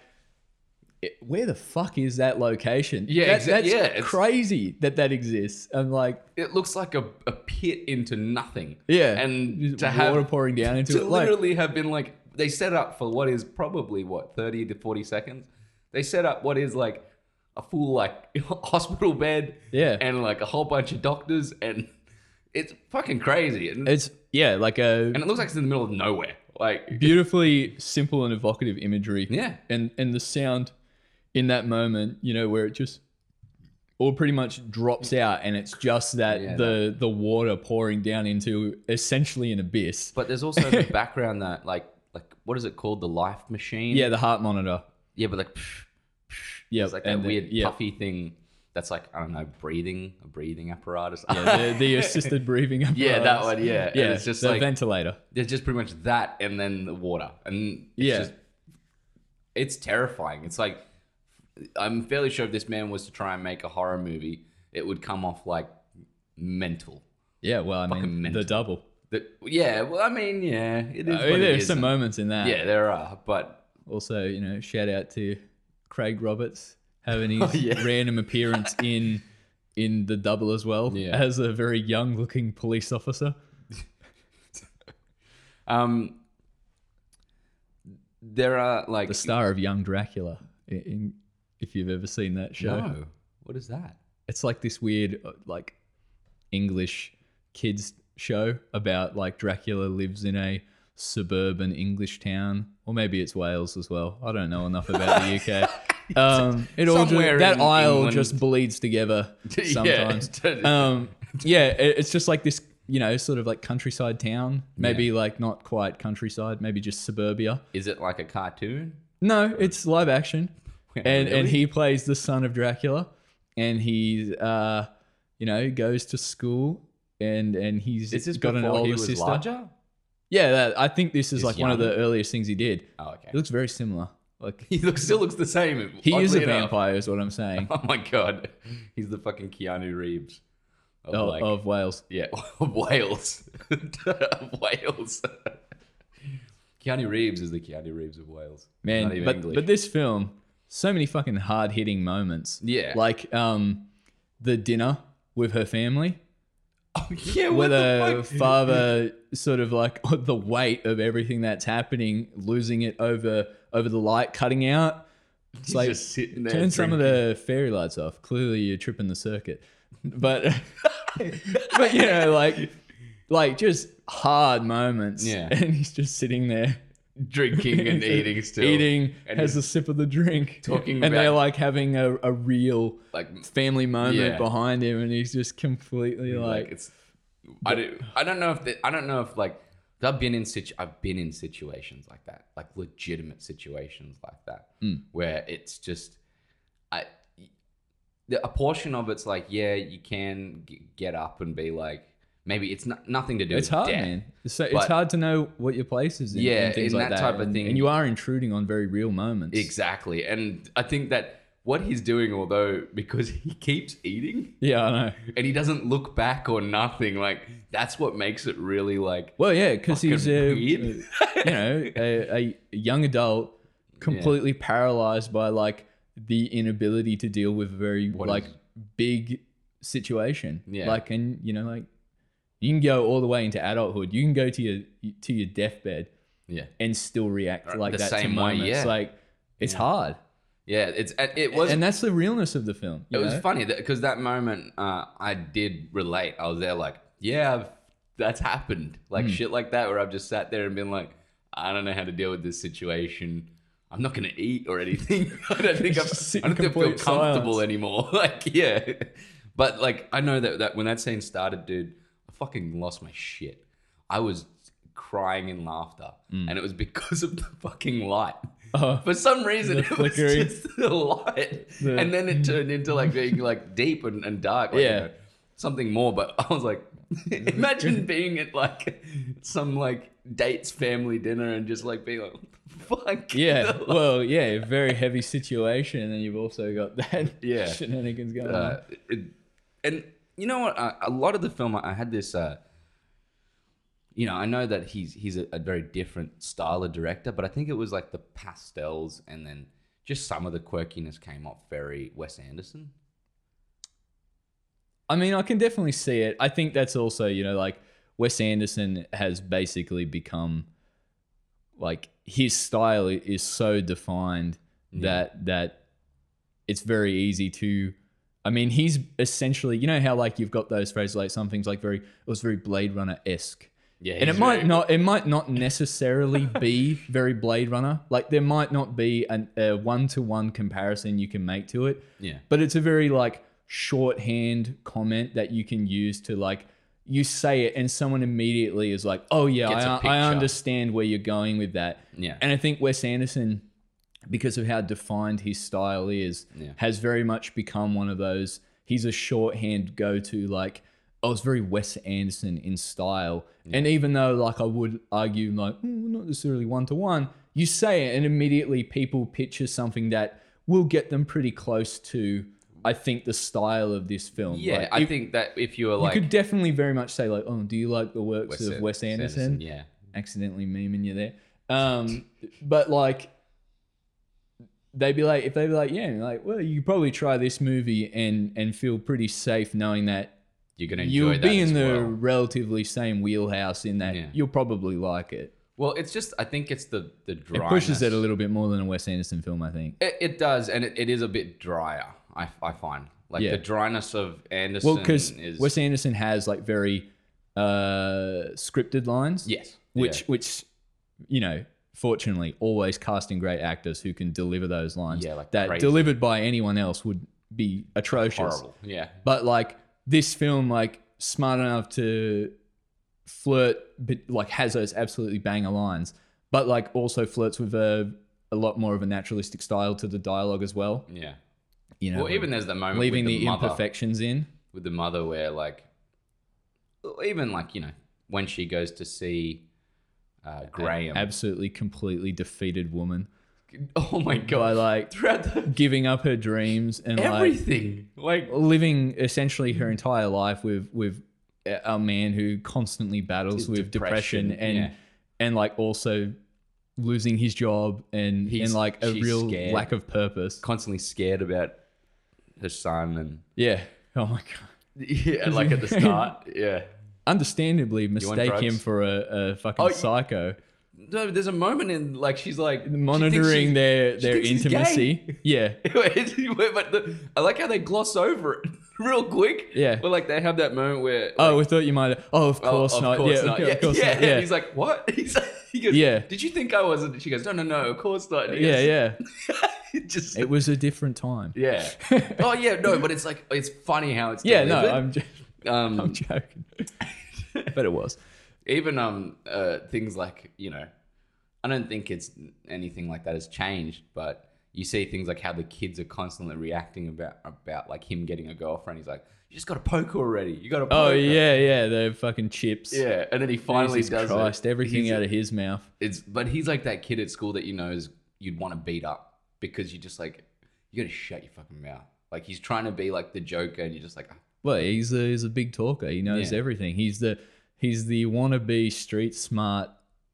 [SPEAKER 2] where the fuck is that location?
[SPEAKER 1] Yeah,
[SPEAKER 2] That-
[SPEAKER 1] exa-
[SPEAKER 2] that's
[SPEAKER 1] yeah,
[SPEAKER 2] crazy that that exists. I'm like,
[SPEAKER 1] it looks like a, a pit into nothing.
[SPEAKER 2] yeah,
[SPEAKER 1] and to
[SPEAKER 2] water
[SPEAKER 1] have water
[SPEAKER 2] pouring down into
[SPEAKER 1] to
[SPEAKER 2] it. Like,
[SPEAKER 1] literally have been like they set up for what is probably what 30 to 40 seconds they set up what is like a full like <laughs> hospital bed
[SPEAKER 2] Yeah.
[SPEAKER 1] and like a whole bunch of doctors and <laughs> it's fucking crazy and,
[SPEAKER 2] it's yeah, like a
[SPEAKER 1] and it looks like it's in the middle of nowhere like
[SPEAKER 2] beautifully simple and evocative imagery.
[SPEAKER 1] yeah
[SPEAKER 2] and and the sound in that moment, you know, where it just all pretty much drops out, and it's just that
[SPEAKER 1] Yeah,
[SPEAKER 2] the the water pouring down into essentially an abyss.
[SPEAKER 1] but there's also the <laughs> background that like like what is it called the life machine
[SPEAKER 2] Yeah, the heart monitor.
[SPEAKER 1] yeah but like
[SPEAKER 2] Yeah,
[SPEAKER 1] it's like that
[SPEAKER 2] and the-
[SPEAKER 1] weird
[SPEAKER 2] yeah.
[SPEAKER 1] puffy thing that's like i don't know breathing a breathing apparatus
[SPEAKER 2] Yeah, the, <laughs> the assisted breathing.
[SPEAKER 1] Yeah, that one. Yeah, And
[SPEAKER 2] Yeah,
[SPEAKER 1] it's just
[SPEAKER 2] the
[SPEAKER 1] like
[SPEAKER 2] ventilator.
[SPEAKER 1] there's just pretty much that, and then the water, and it's
[SPEAKER 2] Yeah.
[SPEAKER 1] just, it's terrifying. It's like I'm fairly sure if this man was to try and make a horror movie, it would come off like mental.
[SPEAKER 2] Yeah, well, I
[SPEAKER 1] Fucking
[SPEAKER 2] mean,
[SPEAKER 1] mental.
[SPEAKER 2] the double.
[SPEAKER 1] That yeah, well, I mean, yeah, it is.
[SPEAKER 2] I mean, there's some moments in that.
[SPEAKER 1] Yeah, there are, but
[SPEAKER 2] Also, you know, shout out to Craig Roberts having <laughs> his
[SPEAKER 1] Oh, yeah.
[SPEAKER 2] random appearance <laughs> in in the double as well
[SPEAKER 1] Yeah.
[SPEAKER 2] as a very young looking police officer. <laughs>
[SPEAKER 1] um, there are like
[SPEAKER 2] the star of Young Dracula. In, if you've ever seen that show,
[SPEAKER 1] no, what is that?
[SPEAKER 2] it's like this weird, uh, like English kids show about like Dracula lives in a suburban English town, or maybe it's Wales as well. I don't know enough about the UK. <laughs> Um, it all just, that aisle
[SPEAKER 1] England.
[SPEAKER 2] just bleeds together <laughs>
[SPEAKER 1] Yeah.
[SPEAKER 2] sometimes. um, yeah, it's just like this, you know, sort of like countryside town. Maybe like not quite countryside, maybe just suburbia.
[SPEAKER 1] Is it like a cartoon?
[SPEAKER 2] No, it's live action, <laughs> and and
[SPEAKER 1] Really?
[SPEAKER 2] he plays the son of Dracula, and he's uh, you know, goes to school, and and he's this
[SPEAKER 1] Is this
[SPEAKER 2] got an older sister.
[SPEAKER 1] larger?
[SPEAKER 2] Yeah, that, I think this is
[SPEAKER 1] He's
[SPEAKER 2] like one of the earliest things he did.
[SPEAKER 1] Oh, okay.
[SPEAKER 2] It looks very similar. Like <laughs>
[SPEAKER 1] He looks, still looks the same.
[SPEAKER 2] he is a
[SPEAKER 1] enough.
[SPEAKER 2] vampire, is what I'm saying. <laughs>
[SPEAKER 1] Oh my god, he's the fucking Keanu Reeves of,
[SPEAKER 2] of,
[SPEAKER 1] like,
[SPEAKER 2] of Wales.
[SPEAKER 1] yeah, of Wales, of Wales. Keanu Reeves is the Keanu Reeves of Wales.
[SPEAKER 2] Man, but
[SPEAKER 1] English.
[SPEAKER 2] but this film, so many fucking hard hitting moments.
[SPEAKER 1] Yeah.
[SPEAKER 2] like um, the dinner with her family. <laughs>
[SPEAKER 1] oh, yeah,
[SPEAKER 2] where
[SPEAKER 1] the
[SPEAKER 2] the father <laughs> sort of like <laughs> the weight of everything that's happening, losing it over over the light cutting out. It's
[SPEAKER 1] He's
[SPEAKER 2] like
[SPEAKER 1] just sitting there.
[SPEAKER 2] turn some of the fairy lights off. Clearly, you're tripping the circuit. But but you know, like like just hard moments.
[SPEAKER 1] Yeah.
[SPEAKER 2] and he's just sitting there
[SPEAKER 1] drinking and <laughs> eating still,
[SPEAKER 2] eating,
[SPEAKER 1] and
[SPEAKER 2] has a sip of the drink,
[SPEAKER 1] talking
[SPEAKER 2] and they're like having a, a real
[SPEAKER 1] like
[SPEAKER 2] family moment
[SPEAKER 1] Yeah.
[SPEAKER 2] behind him, and he's just completely
[SPEAKER 1] like
[SPEAKER 2] like,
[SPEAKER 1] it's. I don't. I don't know if the, I don't know if like I've been in situ. I've been in situations like that, like legitimate situations like that,
[SPEAKER 2] Hmm.
[SPEAKER 1] where it's just, I, the, a portion of it's like, yeah, you can g- get up and be like, maybe it's not, nothing to do.
[SPEAKER 2] It's
[SPEAKER 1] with
[SPEAKER 2] hard,
[SPEAKER 1] death.
[SPEAKER 2] man. It's, so, it's hard to know what your place is in.
[SPEAKER 1] Yeah,
[SPEAKER 2] and things
[SPEAKER 1] in
[SPEAKER 2] like
[SPEAKER 1] that
[SPEAKER 2] that
[SPEAKER 1] type of thing.
[SPEAKER 2] And you are intruding on very real moments.
[SPEAKER 1] Exactly, and I think that what he's doing, although because he <laughs> keeps eating
[SPEAKER 2] Yeah, I know.
[SPEAKER 1] and he doesn't look back or nothing, like that's what makes it really like.
[SPEAKER 2] Well, yeah, because he's
[SPEAKER 1] Fucking
[SPEAKER 2] a, you know a, a young adult, <laughs> completely paralyzed by like the inability to deal with a very
[SPEAKER 1] What
[SPEAKER 2] like
[SPEAKER 1] is-
[SPEAKER 2] big situation.
[SPEAKER 1] Yeah.
[SPEAKER 2] like and you know like you can go all the way into adulthood. You can go to your to your deathbed
[SPEAKER 1] Yeah,
[SPEAKER 2] and still react like
[SPEAKER 1] the
[SPEAKER 2] that to
[SPEAKER 1] same way,
[SPEAKER 2] moments.
[SPEAKER 1] yeah.
[SPEAKER 2] Like it's hard.
[SPEAKER 1] Yeah, it's it was
[SPEAKER 2] and that's the realness of the film.
[SPEAKER 1] it
[SPEAKER 2] you
[SPEAKER 1] was funny because that moment uh, I did relate. I was there like, yeah, I've, that's happened. Like shit like that where I've just sat there and been like, I don't know how to deal with this situation. I'm not gonna eat or anything. <laughs> I don't think I'm, I don't think I feel comfortable
[SPEAKER 2] silence.
[SPEAKER 1] anymore. <laughs> like yeah, but like I know that that when that scene started, dude, fucking lost my shit. I was crying in laughter, and it was because of the fucking light.
[SPEAKER 2] Oh,
[SPEAKER 1] For some reason, it was just the light,
[SPEAKER 2] The-
[SPEAKER 1] and then it turned into like <laughs> being like deep and, and dark, like, you
[SPEAKER 2] Yeah.
[SPEAKER 1] know, something more. But I was like, <laughs> imagine <laughs> being at like some like dates family dinner and just like being like, fuck,
[SPEAKER 2] yeah. Well, yeah, very heavy situation, and then you've also got that
[SPEAKER 1] Yeah.
[SPEAKER 2] shenanigans going on.
[SPEAKER 1] uh, it- and you know what? A, a lot of the film, I had this. Uh, you know, I know that he's he's a, a very different style of director, but I think it was like the pastels and then just some of the quirkiness came off very Wes Anderson.
[SPEAKER 2] I mean, I can definitely see it. I think that's also, you know, like Wes Anderson has basically become like his style is so defined that that it's very easy to I mean, he's essentially, you know how like you've got those phrases like some things like very it was very Blade Runner esque.
[SPEAKER 1] Yeah,
[SPEAKER 2] and it might
[SPEAKER 1] very-
[SPEAKER 2] not it might not necessarily be very blade runner like there might not be an, a one-to-one comparison you can make to it
[SPEAKER 1] Yeah.
[SPEAKER 2] but it's a very like shorthand comment that you can use to like you say it and someone immediately is like oh yeah I, I, understand where you're going with that
[SPEAKER 1] Yeah.
[SPEAKER 2] and i think wes anderson because of how defined his style is
[SPEAKER 1] Yeah.
[SPEAKER 2] has very much become one of those he's a shorthand go-to like I was very wes anderson in style. And even though like i would argue like "Mm, not necessarily one-to-one you say it and immediately people picture something that will get them pretty close to i think the style of this film.
[SPEAKER 1] Yeah,
[SPEAKER 2] Like,
[SPEAKER 1] I
[SPEAKER 2] if-
[SPEAKER 1] think that if you were like, you
[SPEAKER 2] could definitely very much say like oh do you like the works of wes anderson?
[SPEAKER 1] Yeah,
[SPEAKER 2] accidentally memeing you there. Um, but like, they'd be like, if they'd be like, yeah, like, well, you could probably try this movie and and feel pretty safe knowing that
[SPEAKER 1] you're gonna enjoy
[SPEAKER 2] you'll
[SPEAKER 1] that
[SPEAKER 2] be
[SPEAKER 1] as
[SPEAKER 2] in the
[SPEAKER 1] well.
[SPEAKER 2] relatively same wheelhouse in that
[SPEAKER 1] Yeah.
[SPEAKER 2] you'll probably like it.
[SPEAKER 1] Well, it's just I think it's the the
[SPEAKER 2] It
[SPEAKER 1] dryness.
[SPEAKER 2] pushes it a little bit more than a Wes Anderson film, I think.
[SPEAKER 1] It, it does, and it, it is a bit drier. I, I find like
[SPEAKER 2] Yeah.
[SPEAKER 1] the dryness of Anderson.
[SPEAKER 2] Well, because
[SPEAKER 1] is
[SPEAKER 2] Wes Anderson has like very uh, scripted lines.
[SPEAKER 1] yes,
[SPEAKER 2] which which you know fortunately always casting great actors who can deliver those lines
[SPEAKER 1] Yeah, like
[SPEAKER 2] that
[SPEAKER 1] crazy.
[SPEAKER 2] delivered by anyone else would be atrocious
[SPEAKER 1] horrible. Yeah,
[SPEAKER 2] but like this film like smart enough to flirt but like has those absolutely banger lines but like also flirts with a a lot more of a naturalistic style to the dialogue as well
[SPEAKER 1] yeah.
[SPEAKER 2] you know
[SPEAKER 1] Well, even there's the moment
[SPEAKER 2] leaving the,
[SPEAKER 1] the, mother,
[SPEAKER 2] imperfections in
[SPEAKER 1] with the mother where like, even like you know when she goes to see uh, Graham.
[SPEAKER 2] absolutely completely defeated woman <laughs>
[SPEAKER 1] oh my
[SPEAKER 2] by
[SPEAKER 1] god!
[SPEAKER 2] like
[SPEAKER 1] Throughout the, <laughs>
[SPEAKER 2] giving up her dreams and like
[SPEAKER 1] everything, like
[SPEAKER 2] living essentially her entire life with with a a man who constantly battles with depression,
[SPEAKER 1] depression,
[SPEAKER 2] and
[SPEAKER 1] yeah.
[SPEAKER 2] and like also losing his job and
[SPEAKER 1] He's-
[SPEAKER 2] and like a real
[SPEAKER 1] scared.
[SPEAKER 2] lack of purpose.
[SPEAKER 1] constantly scared about her son and
[SPEAKER 2] Yeah. Oh my god. <laughs>
[SPEAKER 1] yeah, like at the start, yeah.
[SPEAKER 2] Understandably mistake him
[SPEAKER 1] drugs?
[SPEAKER 2] for a, a fucking
[SPEAKER 1] Oh, you-
[SPEAKER 2] psycho.
[SPEAKER 1] No, there's a moment in like she's like she
[SPEAKER 2] Monitoring
[SPEAKER 1] she's-
[SPEAKER 2] their their
[SPEAKER 1] thinks he's
[SPEAKER 2] intimacy. Yeah. <laughs>
[SPEAKER 1] but the, I like how they gloss over it <laughs> real quick.
[SPEAKER 2] Yeah.
[SPEAKER 1] But like they have that moment where. Oh, like,
[SPEAKER 2] Oh, we thought you might. Oh, of
[SPEAKER 1] oh,
[SPEAKER 2] course
[SPEAKER 1] of
[SPEAKER 2] not.
[SPEAKER 1] course
[SPEAKER 2] yeah,
[SPEAKER 1] not. <laughs>
[SPEAKER 2] of
[SPEAKER 1] Yeah,
[SPEAKER 2] course
[SPEAKER 1] yeah.
[SPEAKER 2] not. Yeah.
[SPEAKER 1] He's like, what? He's like, he goes,
[SPEAKER 2] Yeah.
[SPEAKER 1] Did you think I wasn't? She goes, no, no, no. Of course not. And he
[SPEAKER 2] yeah,
[SPEAKER 1] goes,
[SPEAKER 2] yeah.
[SPEAKER 1] it just.
[SPEAKER 2] It was a different time.
[SPEAKER 1] yeah. oh yeah, no, but it's like it's funny how it's.
[SPEAKER 2] Yeah, no,
[SPEAKER 1] delivered.
[SPEAKER 2] I'm just,
[SPEAKER 1] Um,
[SPEAKER 2] I'm joking. <laughs> but it was.
[SPEAKER 1] even um uh, things like you know i don't think it's anything like that has changed but you see things like how the kids are constantly reacting about about like him getting a girlfriend he's like you just got a poke already you got to
[SPEAKER 2] Oh yeah, yeah, the fucking chips.
[SPEAKER 1] yeah and then he finally
[SPEAKER 2] Jesus
[SPEAKER 1] does
[SPEAKER 2] Christ,
[SPEAKER 1] it
[SPEAKER 2] everything
[SPEAKER 1] He's-
[SPEAKER 2] out of his mouth.
[SPEAKER 1] it's but he's like that kid at school that you know is you'd want to beat up because you just like you gotta shut your fucking mouth like he's trying to be like the joker and you're just like "Ah,
[SPEAKER 2] Well, he's a he's a big talker. He knows
[SPEAKER 1] Yeah.
[SPEAKER 2] everything. He's the he's the wannabe street smart.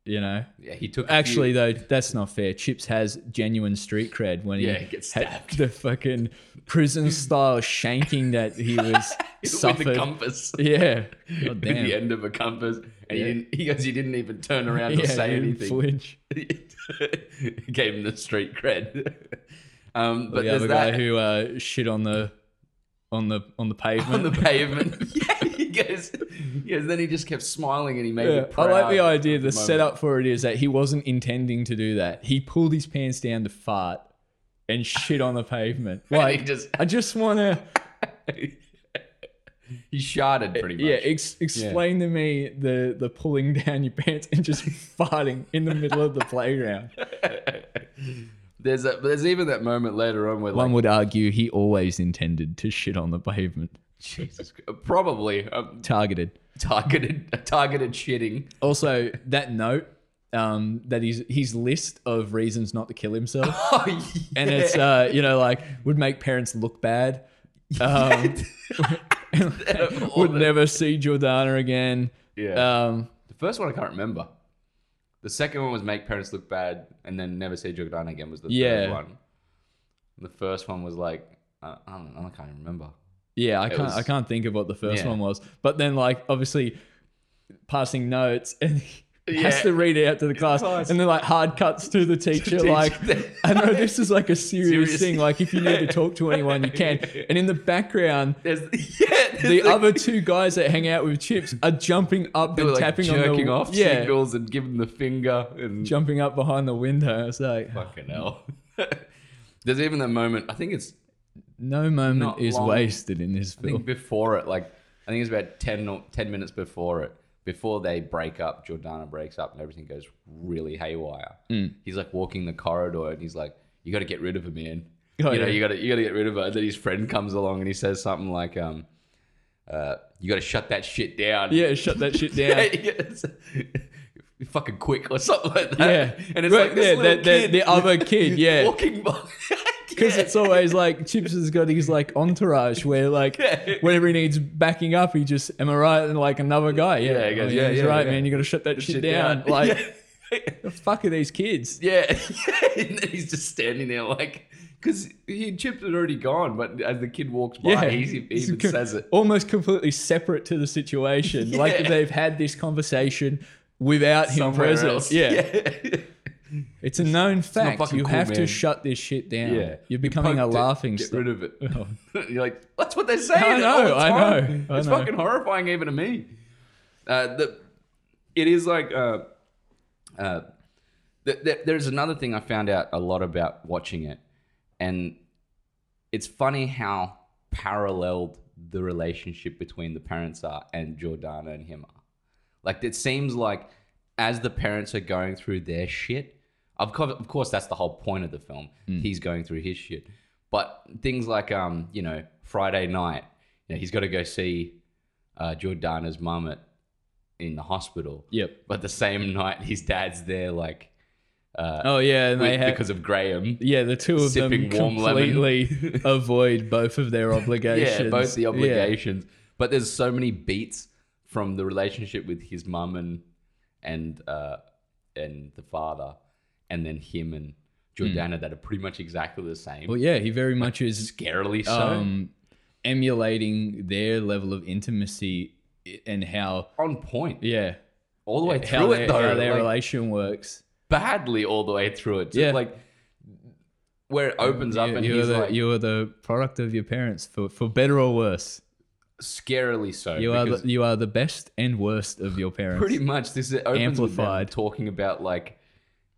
[SPEAKER 2] You know.
[SPEAKER 1] yeah he took a few-
[SPEAKER 2] Actually, though, that's not fair. Chips has genuine street cred when
[SPEAKER 1] Yeah,
[SPEAKER 2] he,
[SPEAKER 1] he gets
[SPEAKER 2] had
[SPEAKER 1] stabbed.
[SPEAKER 2] the fucking prison style shanking that he <laughs> was
[SPEAKER 1] with
[SPEAKER 2] suffered.
[SPEAKER 1] the compass
[SPEAKER 2] Yeah. <laughs> God damn.
[SPEAKER 1] the end of a compass and
[SPEAKER 2] Yeah.
[SPEAKER 1] he, didn't, he goes he didn't even turn around or say
[SPEAKER 2] he didn't
[SPEAKER 1] anything
[SPEAKER 2] flinch. <laughs>
[SPEAKER 1] Gave him the street cred. Um, but
[SPEAKER 2] the
[SPEAKER 1] there's
[SPEAKER 2] other
[SPEAKER 1] that
[SPEAKER 2] guy who uh, shit on the on the on the pavement.
[SPEAKER 1] on the pavement. <laughs> <laughs> yeah, he goes. Yes, then he just kept smiling and he made
[SPEAKER 2] Yeah,
[SPEAKER 1] it
[SPEAKER 2] I like the idea.
[SPEAKER 1] at
[SPEAKER 2] The setup for it is that he wasn't intending to do that. He pulled his pants down to fart and shit on the pavement. <laughs> Like,
[SPEAKER 1] just
[SPEAKER 2] I just want to,
[SPEAKER 1] he sharded pretty much.
[SPEAKER 2] yeah, ex- explain to me the the pulling down your pants and just farting in the middle of the playground.
[SPEAKER 1] There's a, there's even that moment later on where
[SPEAKER 2] One
[SPEAKER 1] like
[SPEAKER 2] would argue he always intended to shit on the pavement.
[SPEAKER 1] Jesus, Christ, probably um,
[SPEAKER 2] Targeted.
[SPEAKER 1] targeted targeted shitting.
[SPEAKER 2] Also, that note, um, that his his list of reasons not to kill himself. <laughs>
[SPEAKER 1] Oh, yeah.
[SPEAKER 2] and it's uh you know like would make parents look bad <laughs> um <laughs> would never see jordana again
[SPEAKER 1] yeah.
[SPEAKER 2] um
[SPEAKER 1] the first one I can't remember. The second one was make parents look bad, and then never see Jordana again was the
[SPEAKER 2] Yeah.
[SPEAKER 1] third one. The first one was like I, I don't I can't even remember.
[SPEAKER 2] yeah i
[SPEAKER 1] It
[SPEAKER 2] can't
[SPEAKER 1] was-
[SPEAKER 2] i can't think of what the first
[SPEAKER 1] Yeah.
[SPEAKER 2] one was but then like obviously passing notes and <laughs> he has to read it out to the class
[SPEAKER 1] Class.
[SPEAKER 2] and then like hard cuts to the <laughs> teacher
[SPEAKER 1] teacher.
[SPEAKER 2] like <laughs> i know this is like a serious,
[SPEAKER 1] Serious.
[SPEAKER 2] thing like if you need to <laughs> talk to anyone you can and in the background
[SPEAKER 1] There's yeah, there's
[SPEAKER 2] the
[SPEAKER 1] like-
[SPEAKER 2] other two guys that hang out with chips are jumping up and
[SPEAKER 1] like
[SPEAKER 2] tapping
[SPEAKER 1] jerking
[SPEAKER 2] on the
[SPEAKER 1] off
[SPEAKER 2] yeah
[SPEAKER 1] signals and giving the finger and
[SPEAKER 2] jumping up behind the window. It's like <sighs>
[SPEAKER 1] fucking hell. There's even that moment. I think it's
[SPEAKER 2] no moment is
[SPEAKER 1] long.
[SPEAKER 2] wasted in this
[SPEAKER 1] I think
[SPEAKER 2] film.
[SPEAKER 1] before it, like I think it's about 10, or 10 minutes before it, before they break up, Jordana breaks up and everything goes really haywire.
[SPEAKER 2] Mm.
[SPEAKER 1] He's like walking the corridor and he's like, "You got to get rid of her, man.
[SPEAKER 2] Oh,
[SPEAKER 1] you know,
[SPEAKER 2] yeah.
[SPEAKER 1] you got to you got to get rid of her." And then his friend comes along and he says something like, "Um, uh, you got to shut that shit down."
[SPEAKER 2] Yeah, shut that shit <laughs> down.
[SPEAKER 1] fucking quick or something like that.
[SPEAKER 2] Yeah.
[SPEAKER 1] and it's
[SPEAKER 2] Right,
[SPEAKER 1] like this
[SPEAKER 2] yeah,
[SPEAKER 1] little
[SPEAKER 2] the- the-
[SPEAKER 1] kid
[SPEAKER 2] the other <laughs> kid, yeah.
[SPEAKER 1] walking by. <laughs>
[SPEAKER 2] Because it's always like Chips has got his like entourage where like
[SPEAKER 1] Yeah.
[SPEAKER 2] whenever he needs backing up, he just am I right? And like another guy, yeah,
[SPEAKER 1] Yeah, goes,
[SPEAKER 2] oh,
[SPEAKER 1] yeah,
[SPEAKER 2] he's
[SPEAKER 1] yeah,
[SPEAKER 2] right,
[SPEAKER 1] yeah.
[SPEAKER 2] man. You got to shut that shit,
[SPEAKER 1] Shit
[SPEAKER 2] down.
[SPEAKER 1] down.
[SPEAKER 2] Like <laughs>
[SPEAKER 1] Yeah.
[SPEAKER 2] the fuck are these kids?
[SPEAKER 1] Yeah, <laughs> and then he's just standing there like, because he Chips had already gone, but as the kid walks by,
[SPEAKER 2] Yeah,
[SPEAKER 1] he, even says it.
[SPEAKER 2] almost completely separate to the situation. Like they've had this conversation without him present.
[SPEAKER 1] else.
[SPEAKER 2] Yeah. <laughs> it's a known fact. You
[SPEAKER 1] cool,
[SPEAKER 2] have to shut this shit down.
[SPEAKER 1] yeah,
[SPEAKER 2] you're
[SPEAKER 1] You
[SPEAKER 2] becoming a
[SPEAKER 1] poked it,
[SPEAKER 2] laughing
[SPEAKER 1] Get rid of it. <laughs>
[SPEAKER 2] Oh. <laughs>
[SPEAKER 1] You're like, that's what they're saying.
[SPEAKER 2] I know, I know, I
[SPEAKER 1] It's
[SPEAKER 2] know.
[SPEAKER 1] fucking horrifying even to me. Uh, the, it is like, uh, uh, th- th- there's another thing I found out a lot about watching it, and it's funny how paralleled the relationship between the parents are and Jordana and him are. Like it seems like as the parents are going through their shit, of course, of course that's the whole point of the film. He's going through his shit, but things like um, you know, Friday night, you know, he's got to go see uh, Jordana's mum at in the hospital.
[SPEAKER 2] Yep.
[SPEAKER 1] But the same night, his dad's there, like uh,
[SPEAKER 2] Oh yeah, and they have
[SPEAKER 1] because of Graham.
[SPEAKER 2] yeah the two of them completely <laughs> avoid both of their obligations.
[SPEAKER 1] Yeah, both the
[SPEAKER 2] Yeah.
[SPEAKER 1] obligations. But there's so many beats from the relationship with his mum and and uh, and the father, and then him and Jordana that are pretty much exactly the same.
[SPEAKER 2] Well, yeah, he very much is
[SPEAKER 1] Scarily so.
[SPEAKER 2] um, emulating their level of intimacy and how
[SPEAKER 1] on point.
[SPEAKER 2] yeah
[SPEAKER 1] All the way through
[SPEAKER 2] their,
[SPEAKER 1] it though.
[SPEAKER 2] how their
[SPEAKER 1] like,
[SPEAKER 2] relation works.
[SPEAKER 1] badly all the way through it. So,
[SPEAKER 2] Yeah.
[SPEAKER 1] Like where it opens up
[SPEAKER 2] you,
[SPEAKER 1] and
[SPEAKER 2] you
[SPEAKER 1] he's
[SPEAKER 2] are the
[SPEAKER 1] like
[SPEAKER 2] you are the product of your parents for for better or worse.
[SPEAKER 1] scarily so.
[SPEAKER 2] You are the, you are the best and worst of your parents.
[SPEAKER 1] pretty much this opens
[SPEAKER 2] Amplified.
[SPEAKER 1] talking about like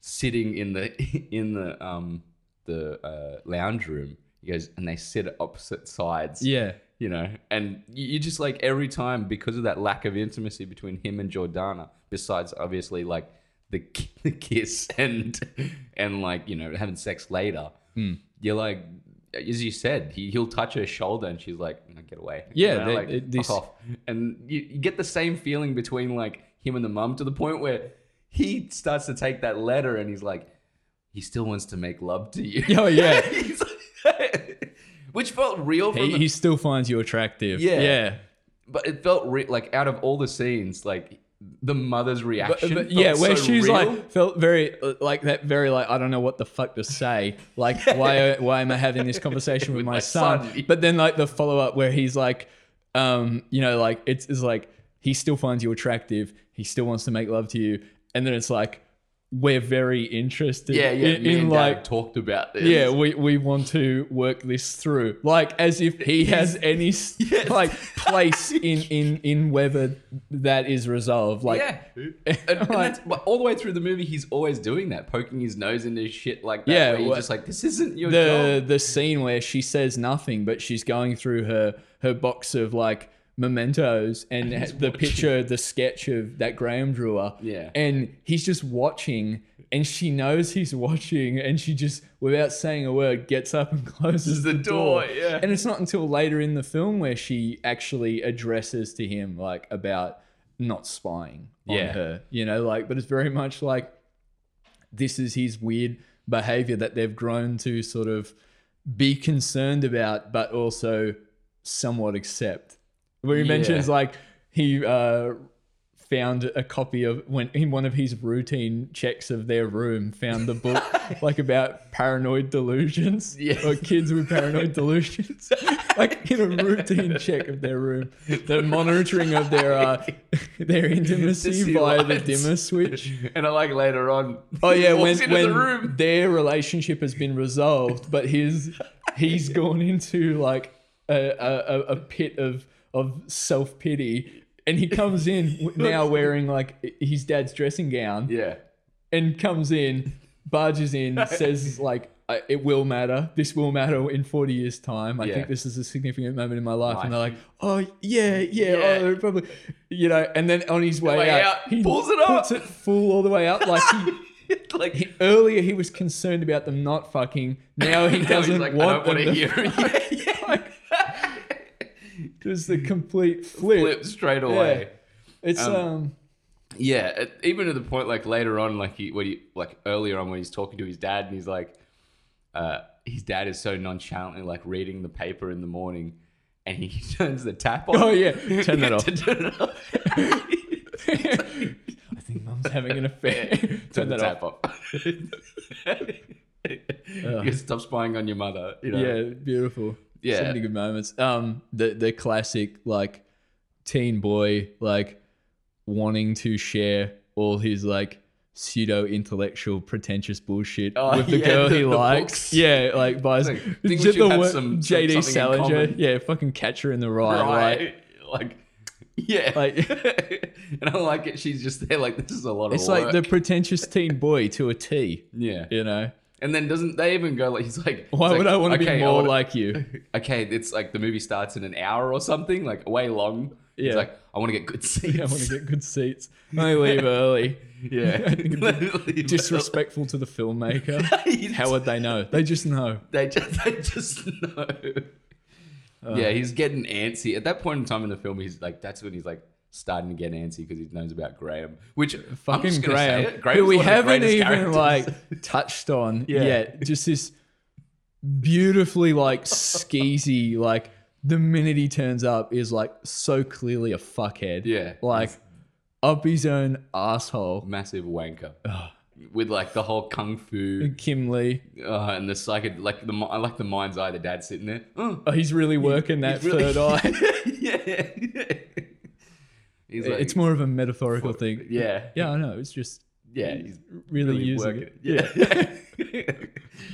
[SPEAKER 1] sitting in the <laughs> in the um the uh, lounge room. He goes and they sit at opposite sides.
[SPEAKER 2] yeah.
[SPEAKER 1] you know, and you, you just like every time because of that lack of intimacy between him and Jordana. Besides, obviously, like the <laughs> the kiss and and like you know having sex later.
[SPEAKER 2] Hmm.
[SPEAKER 1] You're like, as you said, he he'll touch her shoulder and she's like, "No, "Get away!"
[SPEAKER 2] Yeah,
[SPEAKER 1] You know,
[SPEAKER 2] they-
[SPEAKER 1] like,
[SPEAKER 2] this-
[SPEAKER 1] off. And you, you get the same feeling between like him and the mum to the point where he starts to take that letter and he's like, he still wants to make love to you.
[SPEAKER 2] Oh, yeah. <laughs>
[SPEAKER 1] Like- which felt real
[SPEAKER 2] He,
[SPEAKER 1] the
[SPEAKER 2] he still finds you attractive.
[SPEAKER 1] Yeah.
[SPEAKER 2] Yeah.
[SPEAKER 1] but it felt re- like out of all the scenes, like the mother's reaction.
[SPEAKER 2] but
[SPEAKER 1] felt
[SPEAKER 2] yeah, where
[SPEAKER 1] so
[SPEAKER 2] she's
[SPEAKER 1] real.
[SPEAKER 2] like felt very like that, very like I don't know what the fuck to say. Like <laughs> why why am I having this conversation with,
[SPEAKER 1] With
[SPEAKER 2] my,
[SPEAKER 1] my
[SPEAKER 2] son?
[SPEAKER 1] son.
[SPEAKER 2] But then like the follow up where he's like, um, you know, like it's, it's like he still finds you attractive. He still wants to make love to you, and then it's like, we're very interested
[SPEAKER 1] Yeah, yeah.
[SPEAKER 2] in,
[SPEAKER 1] me
[SPEAKER 2] in
[SPEAKER 1] and
[SPEAKER 2] like
[SPEAKER 1] Dad talked about this.
[SPEAKER 2] yeah we, we want to work this through like as if he has any <laughs>
[SPEAKER 1] Yes.
[SPEAKER 2] like place <laughs> in in in whether that is resolved like
[SPEAKER 1] yeah. <laughs> And, and that's, all the way through the movie, he's always doing that, poking his nose into shit like that.
[SPEAKER 2] Yeah,
[SPEAKER 1] where you're
[SPEAKER 2] well,
[SPEAKER 1] just like, this isn't your
[SPEAKER 2] the
[SPEAKER 1] job.
[SPEAKER 2] the scene where she says nothing but she's going through her her box of like mementos and
[SPEAKER 1] he's
[SPEAKER 2] the
[SPEAKER 1] watching.
[SPEAKER 2] picture the sketch of that graham drewer
[SPEAKER 1] Yeah.
[SPEAKER 2] and he's just watching and she knows he's watching and she just without saying a word gets up and <laughs> closes
[SPEAKER 1] the
[SPEAKER 2] the, door,
[SPEAKER 1] door, yeah.
[SPEAKER 2] and it's not until later in the film where she actually addresses to him like about not spying on
[SPEAKER 1] Yeah.
[SPEAKER 2] her you know like but it's very much like this is his weird behavior that they've grown to sort of be concerned about, but also somewhat accept. Where he
[SPEAKER 1] Yeah.
[SPEAKER 2] mentions like he uh, found a copy of when in one of his routine checks of their room found the book <laughs> like about paranoid delusions
[SPEAKER 1] Yeah.
[SPEAKER 2] or kids with paranoid <laughs> delusions like in a routine check of their room the monitoring of their uh, <laughs> their intimacy via the dimmer switch
[SPEAKER 1] And I like later on.
[SPEAKER 2] Oh yeah, when when
[SPEAKER 1] the room.
[SPEAKER 2] their relationship has been resolved, but his he's gone into like a, a- a pit of of self pity, and he comes in <laughs> now wearing like his dad's dressing gown,
[SPEAKER 1] Yeah.
[SPEAKER 2] and comes in, barges in, <laughs> says like. It will matter. This will matter in 40 years' time. I
[SPEAKER 1] Yeah.
[SPEAKER 2] think this is a significant moment in my life. And they're like, oh, yeah, yeah, oh,
[SPEAKER 1] Yeah.
[SPEAKER 2] oh, probably. You know, and then on his way,
[SPEAKER 1] way
[SPEAKER 2] out,
[SPEAKER 1] out,
[SPEAKER 2] he
[SPEAKER 1] pulls it up.
[SPEAKER 2] puts it full all the way up. Like he, <laughs>
[SPEAKER 1] like
[SPEAKER 2] he, earlier he was concerned about them not fucking. Now he
[SPEAKER 1] now he's
[SPEAKER 2] doesn't
[SPEAKER 1] like,
[SPEAKER 2] want
[SPEAKER 1] I
[SPEAKER 2] them
[SPEAKER 1] don't
[SPEAKER 2] to.
[SPEAKER 1] want to hear it.
[SPEAKER 2] Just the complete flip.
[SPEAKER 1] Flip straight away.
[SPEAKER 2] It's um,
[SPEAKER 1] Um, Yeah, even to the point like later on, like he when he like earlier on when he's talking to his dad and he's like, uh, his dad is so nonchalantly like reading the paper in the morning, and he <laughs> turns the tap on.
[SPEAKER 2] Oh, yeah. <laughs> Turn that off.
[SPEAKER 1] Turn it off. <laughs>
[SPEAKER 2] I think mum's having an affair.
[SPEAKER 1] Turn
[SPEAKER 2] Turn
[SPEAKER 1] the
[SPEAKER 2] that
[SPEAKER 1] tap
[SPEAKER 2] off.
[SPEAKER 1] off. you stop spying on your mother. You know?
[SPEAKER 2] Yeah, beautiful.
[SPEAKER 1] Yeah.
[SPEAKER 2] so many good moments. Um, the the classic like teen boy like wanting to share all his like pseudo intellectual pretentious bullshit
[SPEAKER 1] Oh,
[SPEAKER 2] with the
[SPEAKER 1] yeah,
[SPEAKER 2] girl
[SPEAKER 1] the-
[SPEAKER 2] he
[SPEAKER 1] the
[SPEAKER 2] likes.
[SPEAKER 1] books.
[SPEAKER 2] Yeah, like buys
[SPEAKER 1] Like, <laughs> think
[SPEAKER 2] just the
[SPEAKER 1] have some-
[SPEAKER 2] JD Salinger. Yeah, fucking catcher in the rye. Like,
[SPEAKER 1] Right. Like, yeah.
[SPEAKER 2] Like- <laughs>
[SPEAKER 1] and I like it. She's just there, like, this is a lot
[SPEAKER 2] it's
[SPEAKER 1] of
[SPEAKER 2] It's
[SPEAKER 1] like
[SPEAKER 2] the pretentious teen boy to a T. <laughs>
[SPEAKER 1] yeah.
[SPEAKER 2] You know,
[SPEAKER 1] And then doesn't they even go like he's like
[SPEAKER 2] why
[SPEAKER 1] it's
[SPEAKER 2] would
[SPEAKER 1] like,
[SPEAKER 2] I want to
[SPEAKER 1] okay,
[SPEAKER 2] be more
[SPEAKER 1] wanna-
[SPEAKER 2] like you? <laughs>
[SPEAKER 1] okay it's like the movie starts in an hour or something like way long
[SPEAKER 2] Yeah.
[SPEAKER 1] he's like I want <laughs> to get good seats
[SPEAKER 2] I want to get good seats. <laughs> I leave early.
[SPEAKER 1] yeah
[SPEAKER 2] Disrespectful to the filmmaker. How would they know? They just know.
[SPEAKER 1] they just they just know
[SPEAKER 2] Uh.
[SPEAKER 1] yeah he's getting antsy at that point in time in the film he's like that's when he's like starting to get antsy because he knows about Graham which
[SPEAKER 2] Fucking Graham, who we
[SPEAKER 1] one of the
[SPEAKER 2] haven't even
[SPEAKER 1] characters.
[SPEAKER 2] like <laughs> touched on
[SPEAKER 1] Yeah.
[SPEAKER 2] yet. Just this beautifully like skeezy, like the minute he turns up is like so clearly a fuckhead.
[SPEAKER 1] yeah
[SPEAKER 2] Like up his own asshole.
[SPEAKER 1] massive wanker with like the whole kung fu
[SPEAKER 2] Kim Lee.
[SPEAKER 1] uh, and the psychid like the I like the mind's eye the dad sitting there oh,
[SPEAKER 2] Oh, he's really working that
[SPEAKER 1] He's really-
[SPEAKER 2] third eye. <laughs>
[SPEAKER 1] yeah. He's like,
[SPEAKER 2] it's more of a metaphorical thing.
[SPEAKER 1] yeah,
[SPEAKER 2] Yeah, I know. It's just
[SPEAKER 1] yeah. He's
[SPEAKER 2] really,
[SPEAKER 1] really
[SPEAKER 2] using it.
[SPEAKER 1] it. Yeah.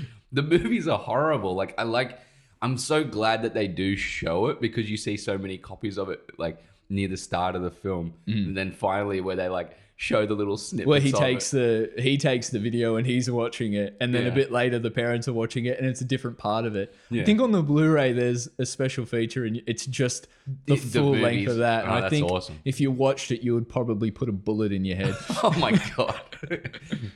[SPEAKER 1] <laughs> the movies are horrible. Like I like. I'm so glad that they do show it because you see so many copies of it like near the start of the film, mm. and then finally where they like show the little snippets.
[SPEAKER 2] where he takes
[SPEAKER 1] it.
[SPEAKER 2] the he takes the video and he's watching it and then
[SPEAKER 1] Yeah.
[SPEAKER 2] a bit later the parents are watching it and it's a different part of it i think on the blu-ray there's a special feature and it's just the, full length of that and
[SPEAKER 1] Oh,
[SPEAKER 2] i think
[SPEAKER 1] awesome.
[SPEAKER 2] if you watched it you would probably put a bullet in your head <laughs>
[SPEAKER 1] Oh my god. <laughs>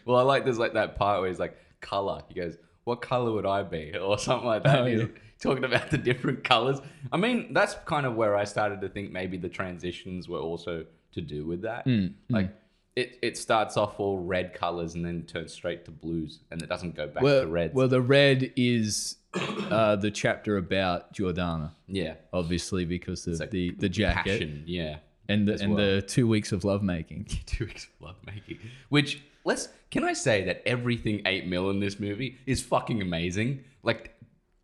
[SPEAKER 1] well, I like there's like that part where he's like color. He goes, "What color would I be?" <laughs> or something like that.
[SPEAKER 2] Oh, yeah.
[SPEAKER 1] talking about the different colors. I mean, that's kind of where I started to think maybe the transitions were also to do with that.
[SPEAKER 2] Mm,
[SPEAKER 1] Like it, it starts off all red colors and then turns straight to blues, and it doesn't go back
[SPEAKER 2] well,
[SPEAKER 1] to reds.
[SPEAKER 2] well the red is uh, the chapter about Jordana
[SPEAKER 1] yeah,
[SPEAKER 2] obviously because of
[SPEAKER 1] like
[SPEAKER 2] the the jacket
[SPEAKER 1] passion. Yeah,
[SPEAKER 2] and the, and
[SPEAKER 1] well.
[SPEAKER 2] the two weeks of lovemaking <laughs>
[SPEAKER 1] two weeks of lovemaking. Which let's can I say that everything eight mil in this movie is fucking amazing. Like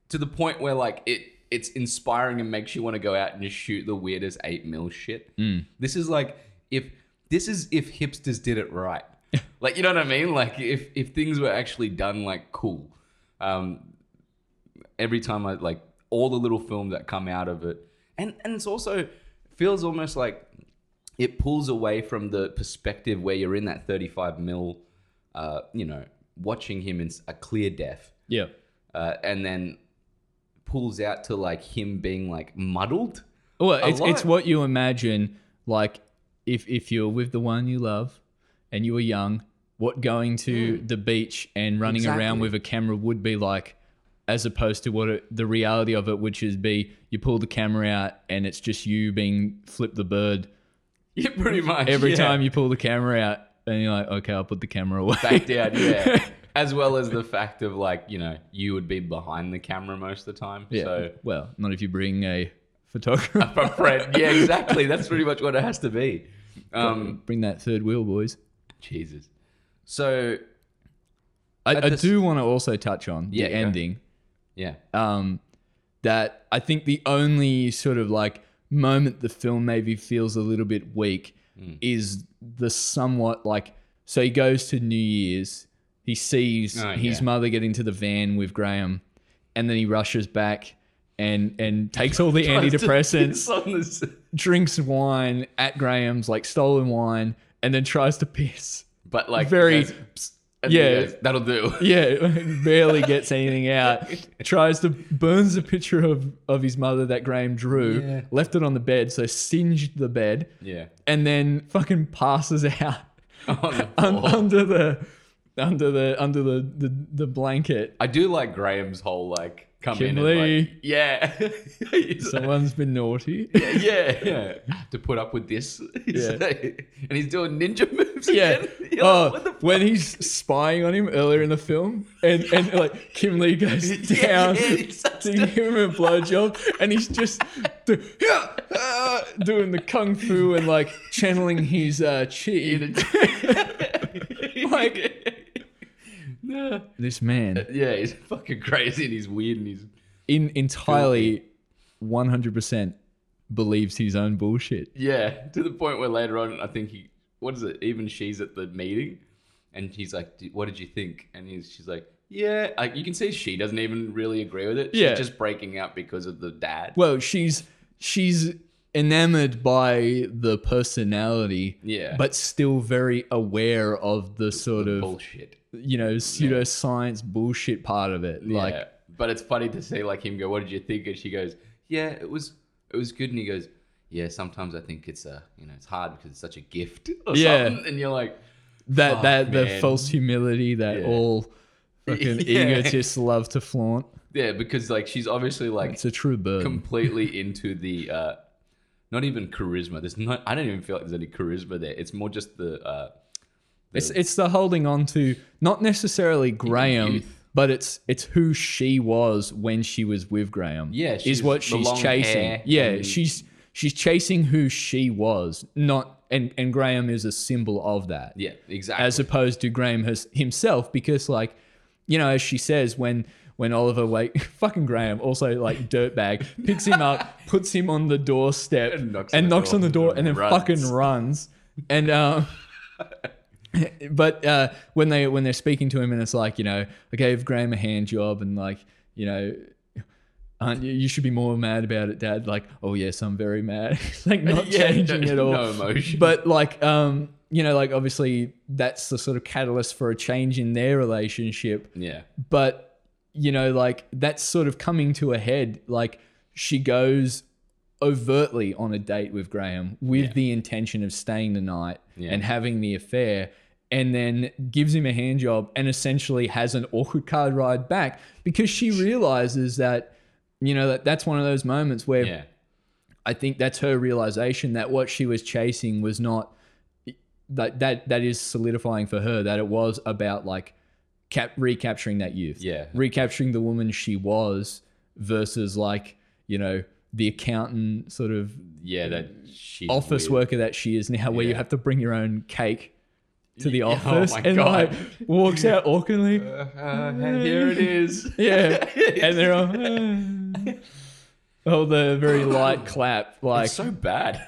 [SPEAKER 1] to the point where like it it's inspiring and makes you want to go out and just shoot the weirdest eight mil shit. This is like if this is if hipsters did it right. <laughs> like you know what I mean? Like if if things were actually done like cool, um, every time I like all the little films that come out of it, and and it's also feels almost like it pulls away from the perspective where you're in that 35 mil, uh, you know, watching him in a clear death.
[SPEAKER 2] Yeah.
[SPEAKER 1] uh, and then pulls out to like him being like muddled.
[SPEAKER 2] Well, it's it's what you imagine like if if you're with the one you love and you were young, what going to the beach and running around
[SPEAKER 1] Hmm.
[SPEAKER 2] With a camera would be like as opposed to what it, the reality of it which is be you pull the camera out and it's just you being flip the bird <laughs>
[SPEAKER 1] Yeah, pretty much.
[SPEAKER 2] every
[SPEAKER 1] yeah.
[SPEAKER 2] time you pull the camera out and you're like okay I'll put the camera away
[SPEAKER 1] back down, yeah. <laughs> As well as the fact of like, you know, you would be behind the camera most of the time.
[SPEAKER 2] yeah
[SPEAKER 1] So
[SPEAKER 2] well not if you bring a <laughs> photographer
[SPEAKER 1] a friend. Yeah, exactly. That's pretty much what it has to be. Um
[SPEAKER 2] bring that third wheel boys
[SPEAKER 1] Jesus. So
[SPEAKER 2] I, I
[SPEAKER 1] this-
[SPEAKER 2] do want to also touch on
[SPEAKER 1] Yeah,
[SPEAKER 2] the
[SPEAKER 1] go.
[SPEAKER 2] ending
[SPEAKER 1] yeah.
[SPEAKER 2] um, that I think the only sort of like moment the film maybe feels a little bit weak
[SPEAKER 1] Mm.
[SPEAKER 2] is the somewhat like so he goes to New Year's, he sees
[SPEAKER 1] Oh,
[SPEAKER 2] his
[SPEAKER 1] yeah.
[SPEAKER 2] mother get into the van with Graham, and then he rushes back and and takes all the <laughs> antidepressants,
[SPEAKER 1] On
[SPEAKER 2] drinks wine at Graham's like stolen wine, and then tries to piss.
[SPEAKER 1] But like
[SPEAKER 2] Very-
[SPEAKER 1] goes,
[SPEAKER 2] Yeah.
[SPEAKER 1] goes, that'll do. <laughs>
[SPEAKER 2] Yeah, <laughs> barely gets anything out. Tries to burns a picture of of his mother that Graham drew,
[SPEAKER 1] Yeah.
[SPEAKER 2] left it on the bed, so singed the bed,
[SPEAKER 1] Yeah.
[SPEAKER 2] and then fucking passes out
[SPEAKER 1] On the
[SPEAKER 2] un- under the under the under the the, the blanket.
[SPEAKER 1] I do like Graham's whole like come in and like yeah. <laughs>
[SPEAKER 2] Someone's been naughty.
[SPEAKER 1] yeah, yeah, yeah. To put up with this. <laughs>
[SPEAKER 2] Yeah.
[SPEAKER 1] and he's doing ninja moves
[SPEAKER 2] Yeah.
[SPEAKER 1] again. <laughs>
[SPEAKER 2] Oh,
[SPEAKER 1] like,
[SPEAKER 2] when he's spying on him earlier in the film, and, and like Kim Lee goes down
[SPEAKER 1] yeah, starts
[SPEAKER 2] to give him a blowjob, and he's just do, uh, doing the kung fu and like channeling his uh, chi. Like-
[SPEAKER 1] yeah.
[SPEAKER 2] This man, uh,
[SPEAKER 1] yeah, he's <laughs> fucking crazy and he's weird and he's
[SPEAKER 2] in entirely, one hundred percent believes his own bullshit.
[SPEAKER 1] yeah to the point where later on I think he what is it even she's at the meeting and he's like "D- what did you think and he's she's like yeah like you can see she doesn't even really agree with it she's
[SPEAKER 2] Yeah.
[SPEAKER 1] just breaking out because of the dad
[SPEAKER 2] Well, she's she's enamored by the personality,
[SPEAKER 1] Yeah.
[SPEAKER 2] but still very aware of the sort of
[SPEAKER 1] bullshit
[SPEAKER 2] you know pseudoscience bullshit part of it. Like,
[SPEAKER 1] yeah. but it's funny to see like him go, "What did you think?" And she goes, "Yeah, it was, it was good." And he goes, "Yeah, sometimes I think it's a, you know, it's hard because it's such a gift." <laughs> Or
[SPEAKER 2] Yeah.
[SPEAKER 1] something. and you're like,
[SPEAKER 2] that that the false humility that
[SPEAKER 1] Yeah.
[SPEAKER 2] all fucking <laughs>
[SPEAKER 1] Yeah.
[SPEAKER 2] egotists love to flaunt.
[SPEAKER 1] yeah, because like she's obviously like
[SPEAKER 2] It's a true burden.
[SPEAKER 1] completely <laughs> into the, uh not even charisma. There's not. I don't even feel like there's any charisma there. It's more just the, uh
[SPEAKER 2] it's it's the holding on to not necessarily Graham,
[SPEAKER 1] youth.
[SPEAKER 2] but it's it's who she was when she was with Graham.
[SPEAKER 1] Yeah,
[SPEAKER 2] is
[SPEAKER 1] she's
[SPEAKER 2] what
[SPEAKER 1] the
[SPEAKER 2] she's
[SPEAKER 1] long
[SPEAKER 2] chasing.
[SPEAKER 1] hair
[SPEAKER 2] Yeah,
[SPEAKER 1] and-
[SPEAKER 2] she's she's chasing who she was, not and and Graham is a symbol of that.
[SPEAKER 1] yeah, exactly.
[SPEAKER 2] as opposed to Graham has, himself, because like, you know, as she says, when when Oliver like <laughs> fucking Graham also like dirtbag picks him up, <laughs> puts him on the doorstep,
[SPEAKER 1] And knocks on the door
[SPEAKER 2] and then
[SPEAKER 1] and
[SPEAKER 2] fucking
[SPEAKER 1] runs.
[SPEAKER 2] runs, and um. <laughs> But uh, when they when they're speaking to him and it's like you know I gave Graham a hand job and like you know aren't you, you should be more mad about it dad. Like oh yes I'm very mad. <laughs> Like not <laughs>
[SPEAKER 1] Yeah,
[SPEAKER 2] changing
[SPEAKER 1] no-
[SPEAKER 2] at all.
[SPEAKER 1] no emotion.
[SPEAKER 2] but like um you know like obviously that's the sort of catalyst for a change in their relationship.
[SPEAKER 1] Yeah,
[SPEAKER 2] but you know like that's sort of coming to a head. Like she goes overtly on a date with Graham with
[SPEAKER 1] Yeah.
[SPEAKER 2] the intention of staying the night
[SPEAKER 1] Yeah.
[SPEAKER 2] and having the affair and then gives him a hand job and essentially has an awkward car ride back because she realizes that you know that that's one of those moments where
[SPEAKER 1] yeah,
[SPEAKER 2] I think that's her realization that what she was chasing was not that that that is solidifying for her that it was about like cap recapturing that youth.
[SPEAKER 1] Yeah.
[SPEAKER 2] Recapturing the woman she was versus like, you know, the accountant sort of
[SPEAKER 1] yeah. That
[SPEAKER 2] office
[SPEAKER 1] weird.
[SPEAKER 2] worker that she is now where you have to bring your own cake to the <laughs>
[SPEAKER 1] oh
[SPEAKER 2] office
[SPEAKER 1] my
[SPEAKER 2] and
[SPEAKER 1] God.
[SPEAKER 2] like walks out <laughs> awkwardly.
[SPEAKER 1] Uh, hey, here it is. <laughs>
[SPEAKER 2] Yeah. and they're all oh the very light clap like
[SPEAKER 1] It's so bad.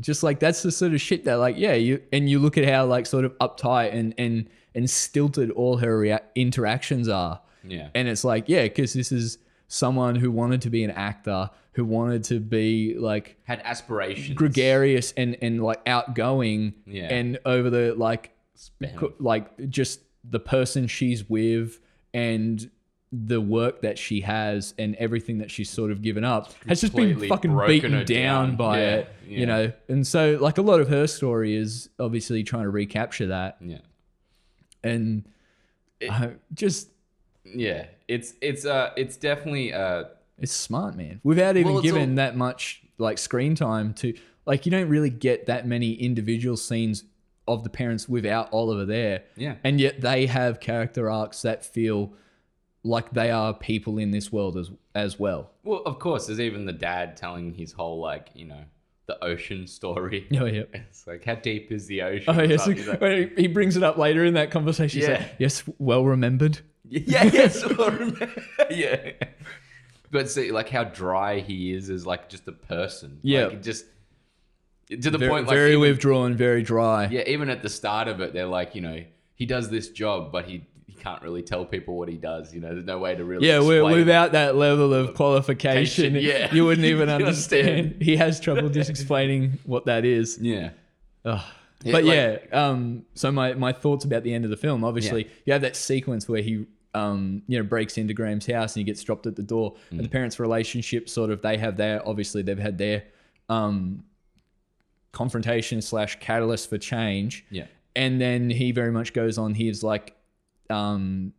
[SPEAKER 2] just like that's the sort of shit that like yeah you and you look at how like sort of uptight and and and stilted all her rea- interactions are
[SPEAKER 1] Yeah.
[SPEAKER 2] and it's like yeah because this is someone who wanted to be an actor who wanted to be like
[SPEAKER 1] Had aspirations.
[SPEAKER 2] gregarious and and like outgoing
[SPEAKER 1] Yeah.
[SPEAKER 2] and over the like
[SPEAKER 1] Spam.
[SPEAKER 2] like just the person she's with and the work that she has and everything that she's sort of given up has just been fucking beaten down,
[SPEAKER 1] down.
[SPEAKER 2] by
[SPEAKER 1] Yeah,
[SPEAKER 2] it
[SPEAKER 1] yeah.
[SPEAKER 2] you know and so like a lot of her story is obviously trying to recapture that
[SPEAKER 1] Yeah.
[SPEAKER 2] and I just
[SPEAKER 1] Yeah. It's it's uh it's definitely uh
[SPEAKER 2] It's smart, man. Without even
[SPEAKER 1] Well,
[SPEAKER 2] given
[SPEAKER 1] all-
[SPEAKER 2] that much like screen time to like you don't really get that many individual scenes of the parents without Oliver there.
[SPEAKER 1] Yeah.
[SPEAKER 2] And yet they have character arcs that feel like they are people in this world as as well.
[SPEAKER 1] well of course there's even the dad telling his whole like, you know, the ocean story. <laughs>
[SPEAKER 2] Oh yeah.
[SPEAKER 1] It's like how deep is the ocean?
[SPEAKER 2] Oh yes.
[SPEAKER 1] something. He's like, <laughs>
[SPEAKER 2] he brings it up later in that conversation.
[SPEAKER 1] Yeah.
[SPEAKER 2] like, yes, well remembered. <laughs>
[SPEAKER 1] Yeah, remember. <laughs> yeah. But see, like how dry he is as like just a person.
[SPEAKER 2] Yeah.
[SPEAKER 1] like, just to the
[SPEAKER 2] Very,
[SPEAKER 1] point, like
[SPEAKER 2] very
[SPEAKER 1] even,
[SPEAKER 2] withdrawn, very dry.
[SPEAKER 1] yeah, even at the start of it, they're like, you know, he does this job, but he he can't really tell people what he does. You know, there's no way to really.
[SPEAKER 2] Yeah, without that level of qualification,
[SPEAKER 1] yeah.
[SPEAKER 2] you wouldn't even <laughs> understand. He has trouble just explaining what that is.
[SPEAKER 1] Yeah,
[SPEAKER 2] Ugh.
[SPEAKER 1] Yeah,
[SPEAKER 2] but
[SPEAKER 1] like-
[SPEAKER 2] yeah, um, so my, my thoughts about the end of the film. Obviously, you have that sequence where he, um, you know, breaks into Graham's house and he gets dropped at the door. And the
[SPEAKER 1] Mm.
[SPEAKER 2] parents' relationship, sort of, they have their obviously they've had their um, confrontation slash catalyst for change.
[SPEAKER 1] yeah,
[SPEAKER 2] And then he very much goes on. He's like, um,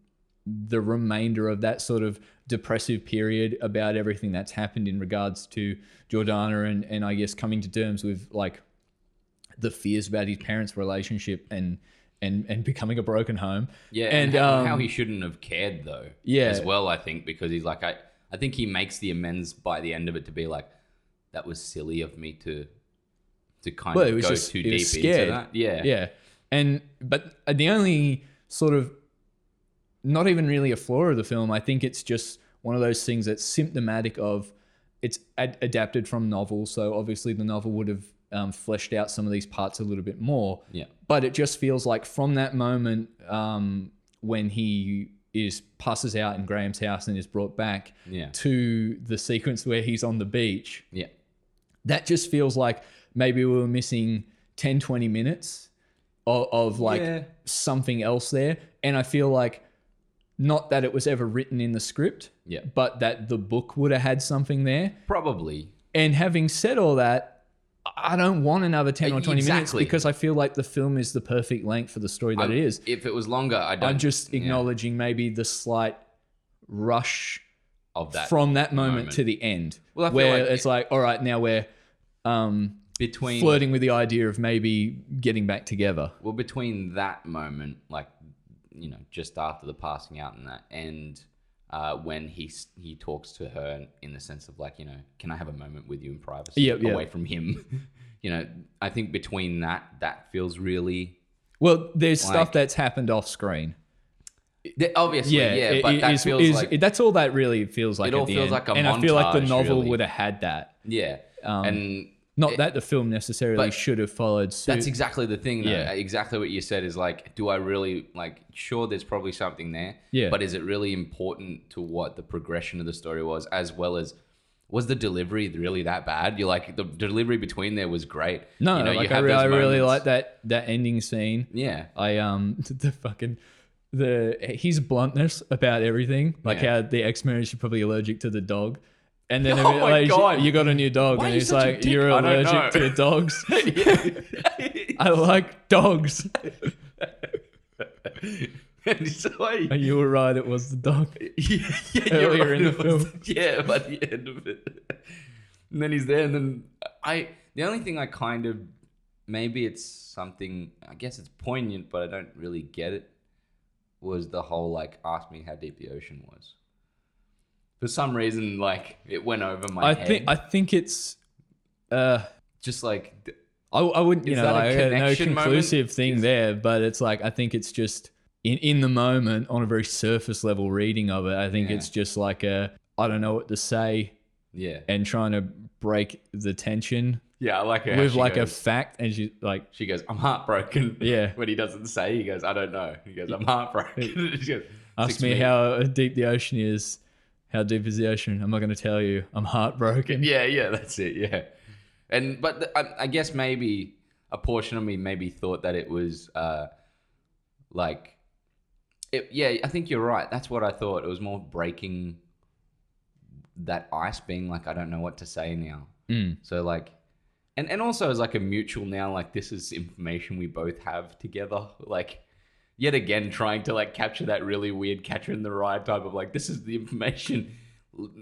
[SPEAKER 2] the remainder of that sort of depressive period about everything that's happened in regards to Jordana and and I guess coming to terms with like the fears about his parents' relationship and and and becoming a broken home.
[SPEAKER 1] yeah,
[SPEAKER 2] and,
[SPEAKER 1] and, how,
[SPEAKER 2] um,
[SPEAKER 1] how he shouldn't have cared though.
[SPEAKER 2] Yeah.
[SPEAKER 1] as well. I think because he's like, I I think he makes the amends by the end of it to be like, that was silly of me to to kind
[SPEAKER 2] Well,
[SPEAKER 1] of
[SPEAKER 2] it was
[SPEAKER 1] go
[SPEAKER 2] just-
[SPEAKER 1] too deep into that. Yeah,
[SPEAKER 2] Yeah. And but the only sort of not even really a flaw of the film, I think it's just one of those things that's symptomatic of it's ad- adapted from novels, so obviously the novel would have um, fleshed out some of these parts a little bit more.
[SPEAKER 1] yeah,
[SPEAKER 2] But it just feels like from that moment um, when he is passes out in Graham's house and is brought back
[SPEAKER 1] yeah,
[SPEAKER 2] to the sequence where he's on the beach,
[SPEAKER 1] yeah.
[SPEAKER 2] that just feels like maybe we were missing 10 20 minutes of, of like
[SPEAKER 1] Yeah.
[SPEAKER 2] something else there and i feel like not that it was ever written in the script
[SPEAKER 1] Yeah.
[SPEAKER 2] but that the book would have had something there
[SPEAKER 1] Probably.
[SPEAKER 2] and having said all that i don't want another 10 or 20 minutes because i feel like the film is the perfect length for the story that
[SPEAKER 1] I-
[SPEAKER 2] it is
[SPEAKER 1] If it was longer, I don't.
[SPEAKER 2] i'm just
[SPEAKER 1] yeah,
[SPEAKER 2] acknowledging maybe the slight rush
[SPEAKER 1] of that
[SPEAKER 2] from that moment,
[SPEAKER 1] moment.
[SPEAKER 2] to the end
[SPEAKER 1] Well,
[SPEAKER 2] where
[SPEAKER 1] like
[SPEAKER 2] it's like all right now we're um
[SPEAKER 1] between
[SPEAKER 2] flirting with the idea of maybe getting back together.
[SPEAKER 1] well between that moment, like you know, just after the passing out and that, and uh, when he he talks to her in the sense of like, you know, can I have a moment with you in privacy, away from him? <laughs> you know, I think between that, that feels really
[SPEAKER 2] Well, there's stuff that's happened off screen.
[SPEAKER 1] Th- obviously, yeah,
[SPEAKER 2] it-
[SPEAKER 1] but
[SPEAKER 2] it
[SPEAKER 1] that
[SPEAKER 2] is-
[SPEAKER 1] feels
[SPEAKER 2] is-
[SPEAKER 1] like
[SPEAKER 2] that's all that really feels like.
[SPEAKER 1] It all feels
[SPEAKER 2] end.
[SPEAKER 1] like a
[SPEAKER 2] and I feel like the novel
[SPEAKER 1] really.
[SPEAKER 2] would have had that.
[SPEAKER 1] yeah,
[SPEAKER 2] Um,
[SPEAKER 1] and
[SPEAKER 2] Not that the film necessarily should have followed suit.
[SPEAKER 1] That's exactly the thing. Though.
[SPEAKER 2] Yeah.
[SPEAKER 1] Exactly what you said is like, do I really like? Sure, there's probably something there.
[SPEAKER 2] Yeah.
[SPEAKER 1] But is it really important to what the progression of the story was, as well as was the delivery really that bad? You're like the delivery between there was great.
[SPEAKER 2] no,
[SPEAKER 1] you know,
[SPEAKER 2] like
[SPEAKER 1] you
[SPEAKER 2] I, re- I really like that that ending scene.
[SPEAKER 1] Yeah.
[SPEAKER 2] I um <laughs> the fucking the his bluntness about everything, like
[SPEAKER 1] Yeah.
[SPEAKER 2] how the ex marriage is probably allergic to the dog. And then <laughs>
[SPEAKER 1] Oh
[SPEAKER 2] like,
[SPEAKER 1] God.
[SPEAKER 2] you got a new dog,
[SPEAKER 1] Why
[SPEAKER 2] and he's like, "You're allergic to dogs." <laughs> <laughs> I like dogs.
[SPEAKER 1] and like,
[SPEAKER 2] And you were right; it was the dog.
[SPEAKER 1] yeah, yeah,
[SPEAKER 2] Earlier
[SPEAKER 1] right,
[SPEAKER 2] in the
[SPEAKER 1] it was-
[SPEAKER 2] film.
[SPEAKER 1] Yeah, by the end of it. And then he's there, and then I. The only thing I kind of maybe it's something. I guess it's poignant, but I don't really get it. Was the whole like ask me how deep the ocean was? For some reason, like it went over my
[SPEAKER 2] I
[SPEAKER 1] head.
[SPEAKER 2] think I think it's. Uh,
[SPEAKER 1] just like
[SPEAKER 2] I, I wouldn't, you
[SPEAKER 1] Is
[SPEAKER 2] know,
[SPEAKER 1] that a
[SPEAKER 2] like, I no
[SPEAKER 1] connection moment?
[SPEAKER 2] conclusive thing
[SPEAKER 1] Is-
[SPEAKER 2] there, but it's like I think it's just in in the moment on a very surface level reading of it. I think
[SPEAKER 1] Yeah.
[SPEAKER 2] it's just like a I don't know what to say
[SPEAKER 1] yeah,
[SPEAKER 2] and trying to break the tension
[SPEAKER 1] Yeah, I like her. how
[SPEAKER 2] with
[SPEAKER 1] she
[SPEAKER 2] like
[SPEAKER 1] goes,
[SPEAKER 2] a fact, and she like
[SPEAKER 1] She goes, I'm heartbroken.
[SPEAKER 2] Yeah. <laughs>
[SPEAKER 1] When he doesn't say, he goes, I don't know. He goes, I'm heartbroken. <laughs> she goes,
[SPEAKER 2] ask
[SPEAKER 1] "Six
[SPEAKER 2] me
[SPEAKER 1] feet."
[SPEAKER 2] how deep the ocean is. How deep is the ocean? I'm not going to tell you. I'm heartbroken. <laughs>
[SPEAKER 1] Yeah, yeah, that's it. Yeah. And, but the, I, I guess maybe a portion of me maybe thought that it was uh, like, it, yeah, I think you're right. That's what I thought. It was more breaking that ice, being like, I don't know what to say now.
[SPEAKER 2] Mm.
[SPEAKER 1] So like, and and also as like a mutual now, like this is information we both have together. Like, yet again, trying to like capture that really weird catcher in the rye type of like, this is the information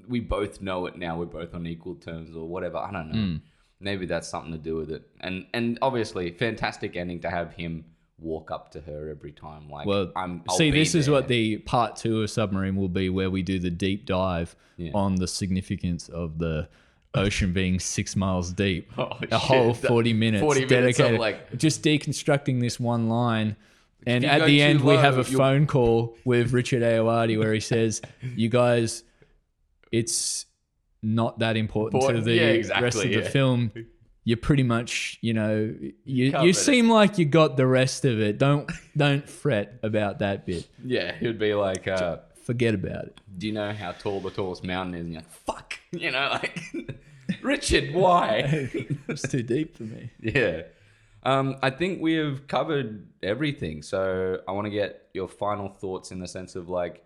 [SPEAKER 1] we both know it now. We're both on equal terms or whatever. I don't know. Hmm. Maybe that's something to do with it. And and obviously, fantastic ending to have him walk up to her every time. Like,
[SPEAKER 2] Well,
[SPEAKER 1] I'm I'll
[SPEAKER 2] see, this is what the part two of Submarine will be, where we do the deep dive
[SPEAKER 1] Yeah.
[SPEAKER 2] on the significance of the ocean being six miles deep. <laughs>
[SPEAKER 1] Oh,
[SPEAKER 2] a whole 40 minutes
[SPEAKER 1] 40 minutes
[SPEAKER 2] dedicated,
[SPEAKER 1] like-
[SPEAKER 2] just deconstructing this one line. And at the end, we have a
[SPEAKER 1] you'll-
[SPEAKER 2] phone call with Richard Ayoade where he says, "You guys, it's not that important, to the
[SPEAKER 1] yeah,
[SPEAKER 2] rest of
[SPEAKER 1] exactly,
[SPEAKER 2] the film. You're pretty much, you know, you
[SPEAKER 1] Covered
[SPEAKER 2] you
[SPEAKER 1] it.
[SPEAKER 2] seem like you got the rest of it. Don't don't fret about that bit.
[SPEAKER 1] Yeah, it would be like, uh,
[SPEAKER 2] Forget about it.
[SPEAKER 1] do you know how tall the tallest mountain is? And you're like, fuck, <laughs> you know, like, <laughs> Richard, why? <laughs>
[SPEAKER 2] it's too deep for me.
[SPEAKER 1] yeah. Um, I think we have covered everything. So I want to get your final thoughts in the sense of like,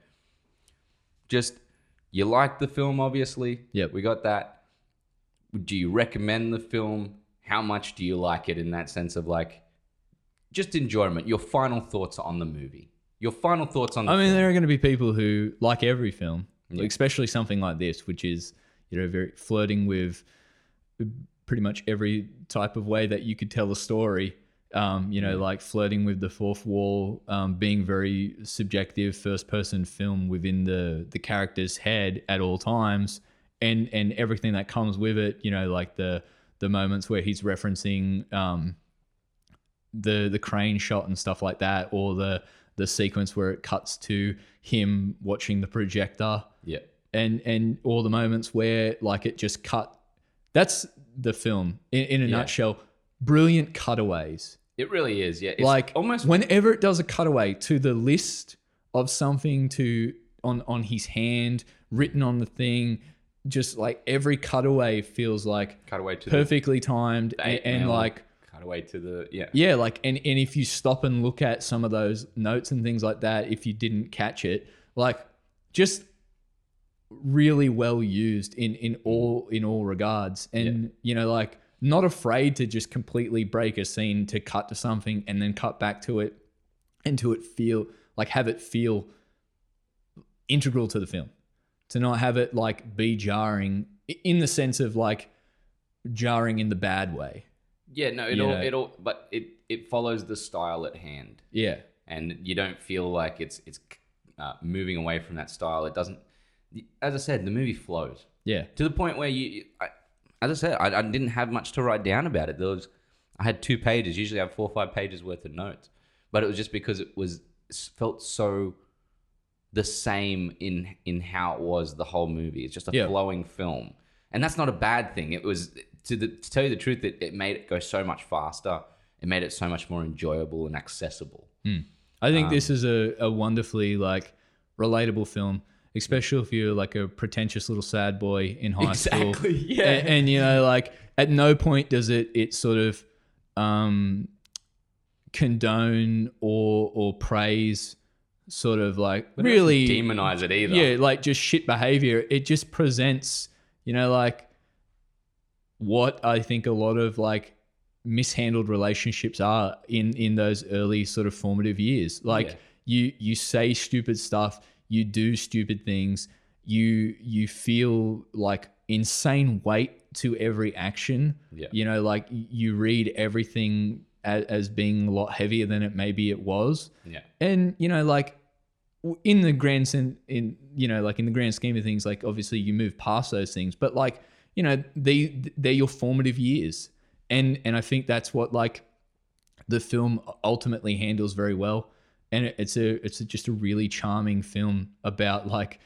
[SPEAKER 1] just you like the film, obviously.
[SPEAKER 2] Yep.
[SPEAKER 1] We got that. Do you recommend the film? How much do you like it in that sense of like, just enjoyment? Your final thoughts on the movie. Your final thoughts on the
[SPEAKER 2] I mean,
[SPEAKER 1] film.
[SPEAKER 2] there are going to be people who like every film,
[SPEAKER 1] Yeah.
[SPEAKER 2] especially something like this, which is you know very flirting with pretty much every type of way that you could tell a story. Um, you know, like flirting with the fourth wall, um, being very subjective first-person film within the the character's head at all times, and and everything that comes with it. You know, like the the moments where he's referencing um, the the crane shot and stuff like that, or the the sequence where it cuts to him watching the projector,
[SPEAKER 1] yeah.
[SPEAKER 2] and and all the moments where like it just cut. That's the film in, in a
[SPEAKER 1] Yeah.
[SPEAKER 2] nutshell. Brilliant cutaways.
[SPEAKER 1] It really is. Yeah. It's
[SPEAKER 2] like
[SPEAKER 1] almost
[SPEAKER 2] whenever it does a cutaway to the list of something to on on his hand written on the thing, just like every cutaway feels like
[SPEAKER 1] cutaway to
[SPEAKER 2] perfectly timed
[SPEAKER 1] the
[SPEAKER 2] and, and like
[SPEAKER 1] cutaway to the yeah.
[SPEAKER 2] yeah, like and, and if you stop and look at some of those notes and things like that, if you didn't catch it, like just really well used in in all in all regards. And you know, like not afraid to just completely break a scene to cut to something and then cut back to it and to it feel like have it feel integral to the film. To not have it like be jarring in the sense of like jarring in the bad way.
[SPEAKER 1] Yeah, no, it
[SPEAKER 2] You
[SPEAKER 1] all
[SPEAKER 2] know.
[SPEAKER 1] it all but it it follows the style at hand.
[SPEAKER 2] Yeah.
[SPEAKER 1] and you don't feel like it's it's uh, moving away from that style. It doesn't. As I said, the movie flows
[SPEAKER 2] Yeah.
[SPEAKER 1] to the point where you. I, as I said, I, I didn't have much to write down about it. There was, I had two pages. Usually, I have four or five pages worth of notes, but it was just because it was felt so the same in in how it was the whole movie. It's just a
[SPEAKER 2] Yeah.
[SPEAKER 1] flowing film, and that's not a bad thing. It was to the to tell you the truth, it, it made it go so much faster. It made it so much more enjoyable and accessible.
[SPEAKER 2] I think this
[SPEAKER 1] Um,
[SPEAKER 2] is a, a wonderfully like relatable film, especially if you're like a pretentious little sad boy in high school.
[SPEAKER 1] Exactly, <laughs> yeah.
[SPEAKER 2] And, and, you know, like at no point does it it sort of um condone or or praise sort of like really
[SPEAKER 1] demonize it either.
[SPEAKER 2] yeah, like just shit behavior. It just presents, you know, like what I think a lot of like mishandled relationships are in in those early sort of formative years. Like
[SPEAKER 1] Yeah.
[SPEAKER 2] you you say stupid stuff, you do stupid things, you you feel like insane weight to every action.
[SPEAKER 1] Yeah.
[SPEAKER 2] You know, like you read everything as, as being a lot heavier than it maybe it was
[SPEAKER 1] yeah,
[SPEAKER 2] and you know like in the grand sen- in you know like in the grand scheme of things like obviously you move past those things but like you know they they're your formative years and and i think that's what like the film ultimately handles very well and it- it's a it's a, just a really charming film about like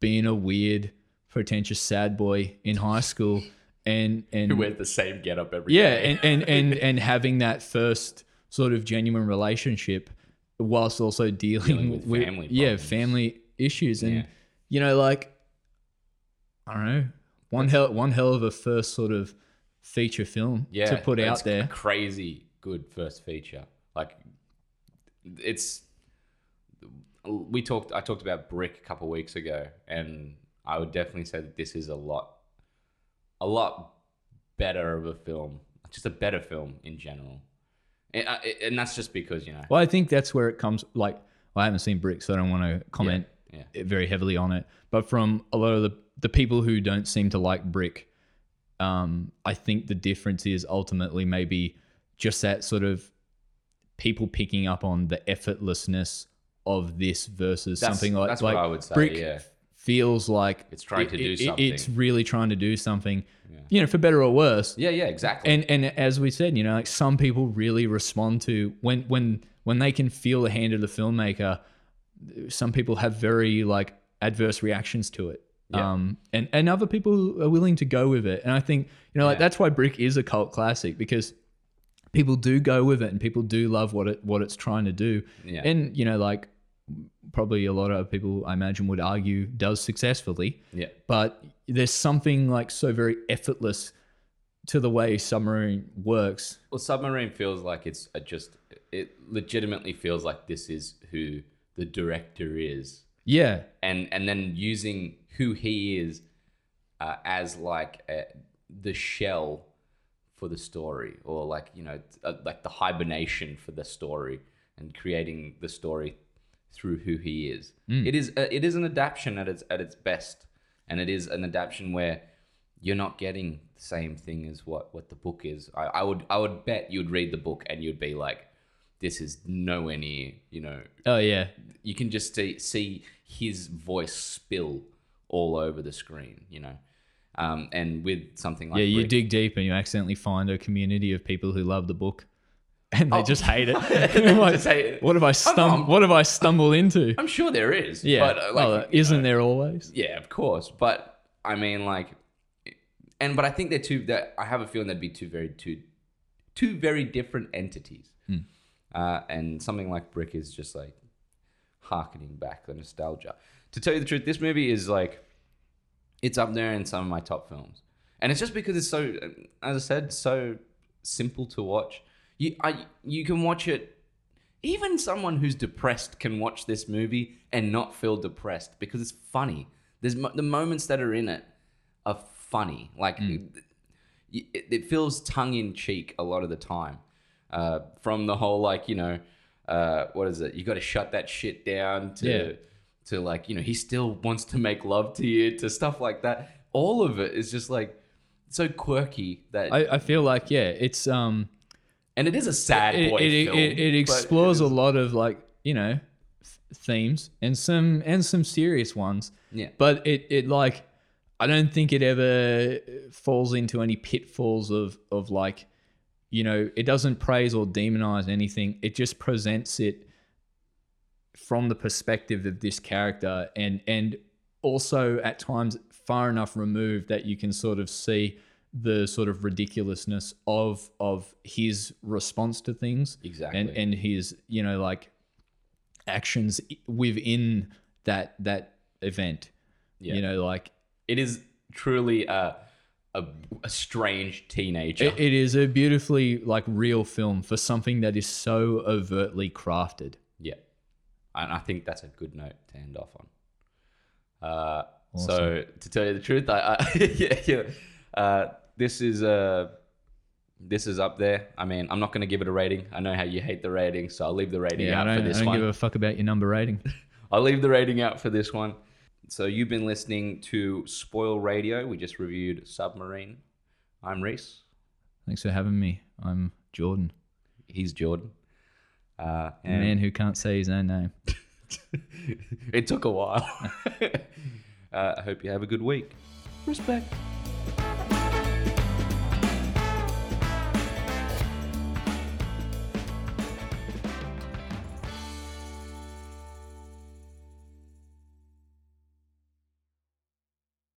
[SPEAKER 2] being a weird pretentious sad boy in high school and and
[SPEAKER 1] Who wears the same getup every
[SPEAKER 2] yeah,
[SPEAKER 1] day.
[SPEAKER 2] and, and and <laughs> and having that first sort of genuine relationship, whilst also dealing,
[SPEAKER 1] Dealing with
[SPEAKER 2] with,
[SPEAKER 1] family
[SPEAKER 2] yeah
[SPEAKER 1] problems.
[SPEAKER 2] family issues, and
[SPEAKER 1] Yeah.
[SPEAKER 2] you know like I don't know one hell one hell of a first sort of feature film
[SPEAKER 1] yeah,
[SPEAKER 2] to put out there.
[SPEAKER 1] crazy good first feature. Like it's we talked I talked about Brick a couple weeks ago and I would definitely say that this is a lot a lot better of a film. Just a better film in general. And, uh, and that's just because, you know.
[SPEAKER 2] Well, I think that's where it comes. Like I haven't seen Brick, so I don't want to comment
[SPEAKER 1] yeah.
[SPEAKER 2] very heavily on it. But from a lot of the the people who don't seem to like Brick, um, I think the difference is ultimately maybe just that sort of people picking up on the effortlessness of this versus
[SPEAKER 1] That's-
[SPEAKER 2] something like
[SPEAKER 1] that's what
[SPEAKER 2] like
[SPEAKER 1] I would say,
[SPEAKER 2] Brick
[SPEAKER 1] yeah.
[SPEAKER 2] feels like
[SPEAKER 1] It's trying to do
[SPEAKER 2] it-
[SPEAKER 1] something.
[SPEAKER 2] It's really trying to do something, you know, for better or worse.
[SPEAKER 1] Yeah, yeah, exactly.
[SPEAKER 2] And and as we said, you know, like some people really respond to when when when they can feel the hand of the filmmaker. Some people have very like adverse reactions to it.
[SPEAKER 1] Yeah.
[SPEAKER 2] Um, and and other people are willing to go with it. And I think you know, like that's why Brick is a cult classic because people do go with it and people do love what it what it's trying to do.
[SPEAKER 1] Yeah.
[SPEAKER 2] And you know, like probably a lot of people I imagine would argue does successfully
[SPEAKER 1] yeah.
[SPEAKER 2] but there's something like so very effortless to the way submarine works
[SPEAKER 1] Well, Submarine feels like it's a just it legitimately feels like this is who the director is.
[SPEAKER 2] yeah
[SPEAKER 1] and and then using who he is uh, as like uh the shell for the story or like you know uh, like the hibernation for the story and creating the story through who he is. It is uh, it is an adaptation at its at its best and it is an adaptation where you're not getting the same thing as what what the book is. I, I would i would bet you'd read the book and you'd be like this is nowhere near you know.
[SPEAKER 2] Oh yeah.
[SPEAKER 1] You can just see, see his voice spill all over the screen, you know. Um, and with something like
[SPEAKER 2] yeah you
[SPEAKER 1] Brick-
[SPEAKER 2] dig deep and you accidentally find a community of people who love the book <laughs> and they
[SPEAKER 1] Oh.
[SPEAKER 2] just hate it <laughs> Like,
[SPEAKER 1] just hate it.
[SPEAKER 2] what have i
[SPEAKER 1] I'm-
[SPEAKER 2] stum- what have i stumbled into <laughs>
[SPEAKER 1] I'm sure there is,
[SPEAKER 2] yeah
[SPEAKER 1] but uh, like,
[SPEAKER 2] well, isn't there always
[SPEAKER 1] yeah, of course. But I mean, like, and but I think they're two. That I have a feeling they'd be two very two, two very different entities.
[SPEAKER 2] Hmm.
[SPEAKER 1] Uh, and something like Brick is just like harkening back the nostalgia. To tell you the truth, this movie is like it's up there in some of my top films, and it's just because it's so, as I said, so simple to watch. You I you can watch it. Even someone who's depressed can watch this movie and not feel depressed because it's funny. There's mo- the moments that are in it are funny. Like it, it, it feels tongue in cheek a lot of the time. Uh, from the whole like you know, uh, what is it? You got to shut that shit down to
[SPEAKER 2] Yeah.
[SPEAKER 1] To like you know he still wants to make love to you to stuff like that. All of it is just like so quirky that
[SPEAKER 2] I, I feel like yeah it's um
[SPEAKER 1] and it is a sad
[SPEAKER 2] it,
[SPEAKER 1] boy
[SPEAKER 2] it,
[SPEAKER 1] film.
[SPEAKER 2] it, it explores a lot of like you know th- themes and some and some serious ones
[SPEAKER 1] Yeah.
[SPEAKER 2] but it it like i don't think it ever falls into any pitfalls of of like you know it doesn't praise or demonize anything it just presents it from the perspective of this character and and also at times far enough removed that you can sort of see the sort of ridiculousness of of his response to things
[SPEAKER 1] Exactly.
[SPEAKER 2] and and his you know like actions within that that event
[SPEAKER 1] Yeah.
[SPEAKER 2] you know like
[SPEAKER 1] it is truly a a, a strange teenager.
[SPEAKER 2] it, it is a beautifully like real film for something that is so overtly crafted
[SPEAKER 1] and I think that's a good note to end off on. Uh, So to tell you the truth, I, I <laughs> yeah, yeah. Uh, this is uh, this is up there. I mean, I'm not going to give it a rating. I know how you hate the rating, so I'll leave the rating
[SPEAKER 2] yeah i
[SPEAKER 1] out
[SPEAKER 2] don't,
[SPEAKER 1] for
[SPEAKER 2] I
[SPEAKER 1] this
[SPEAKER 2] don't
[SPEAKER 1] one.
[SPEAKER 2] give a fuck about your number rating <laughs>
[SPEAKER 1] I'll leave the rating out for this one. So you've been listening to Spoil Radio. We just reviewed Submarine. I'm Reese.
[SPEAKER 2] thanks for having me i'm jordan
[SPEAKER 1] He's Jordan. Uh, and
[SPEAKER 2] man who can't say his own name <laughs>
[SPEAKER 1] it took a while. <laughs> uh, I hope you have a good week. Respect.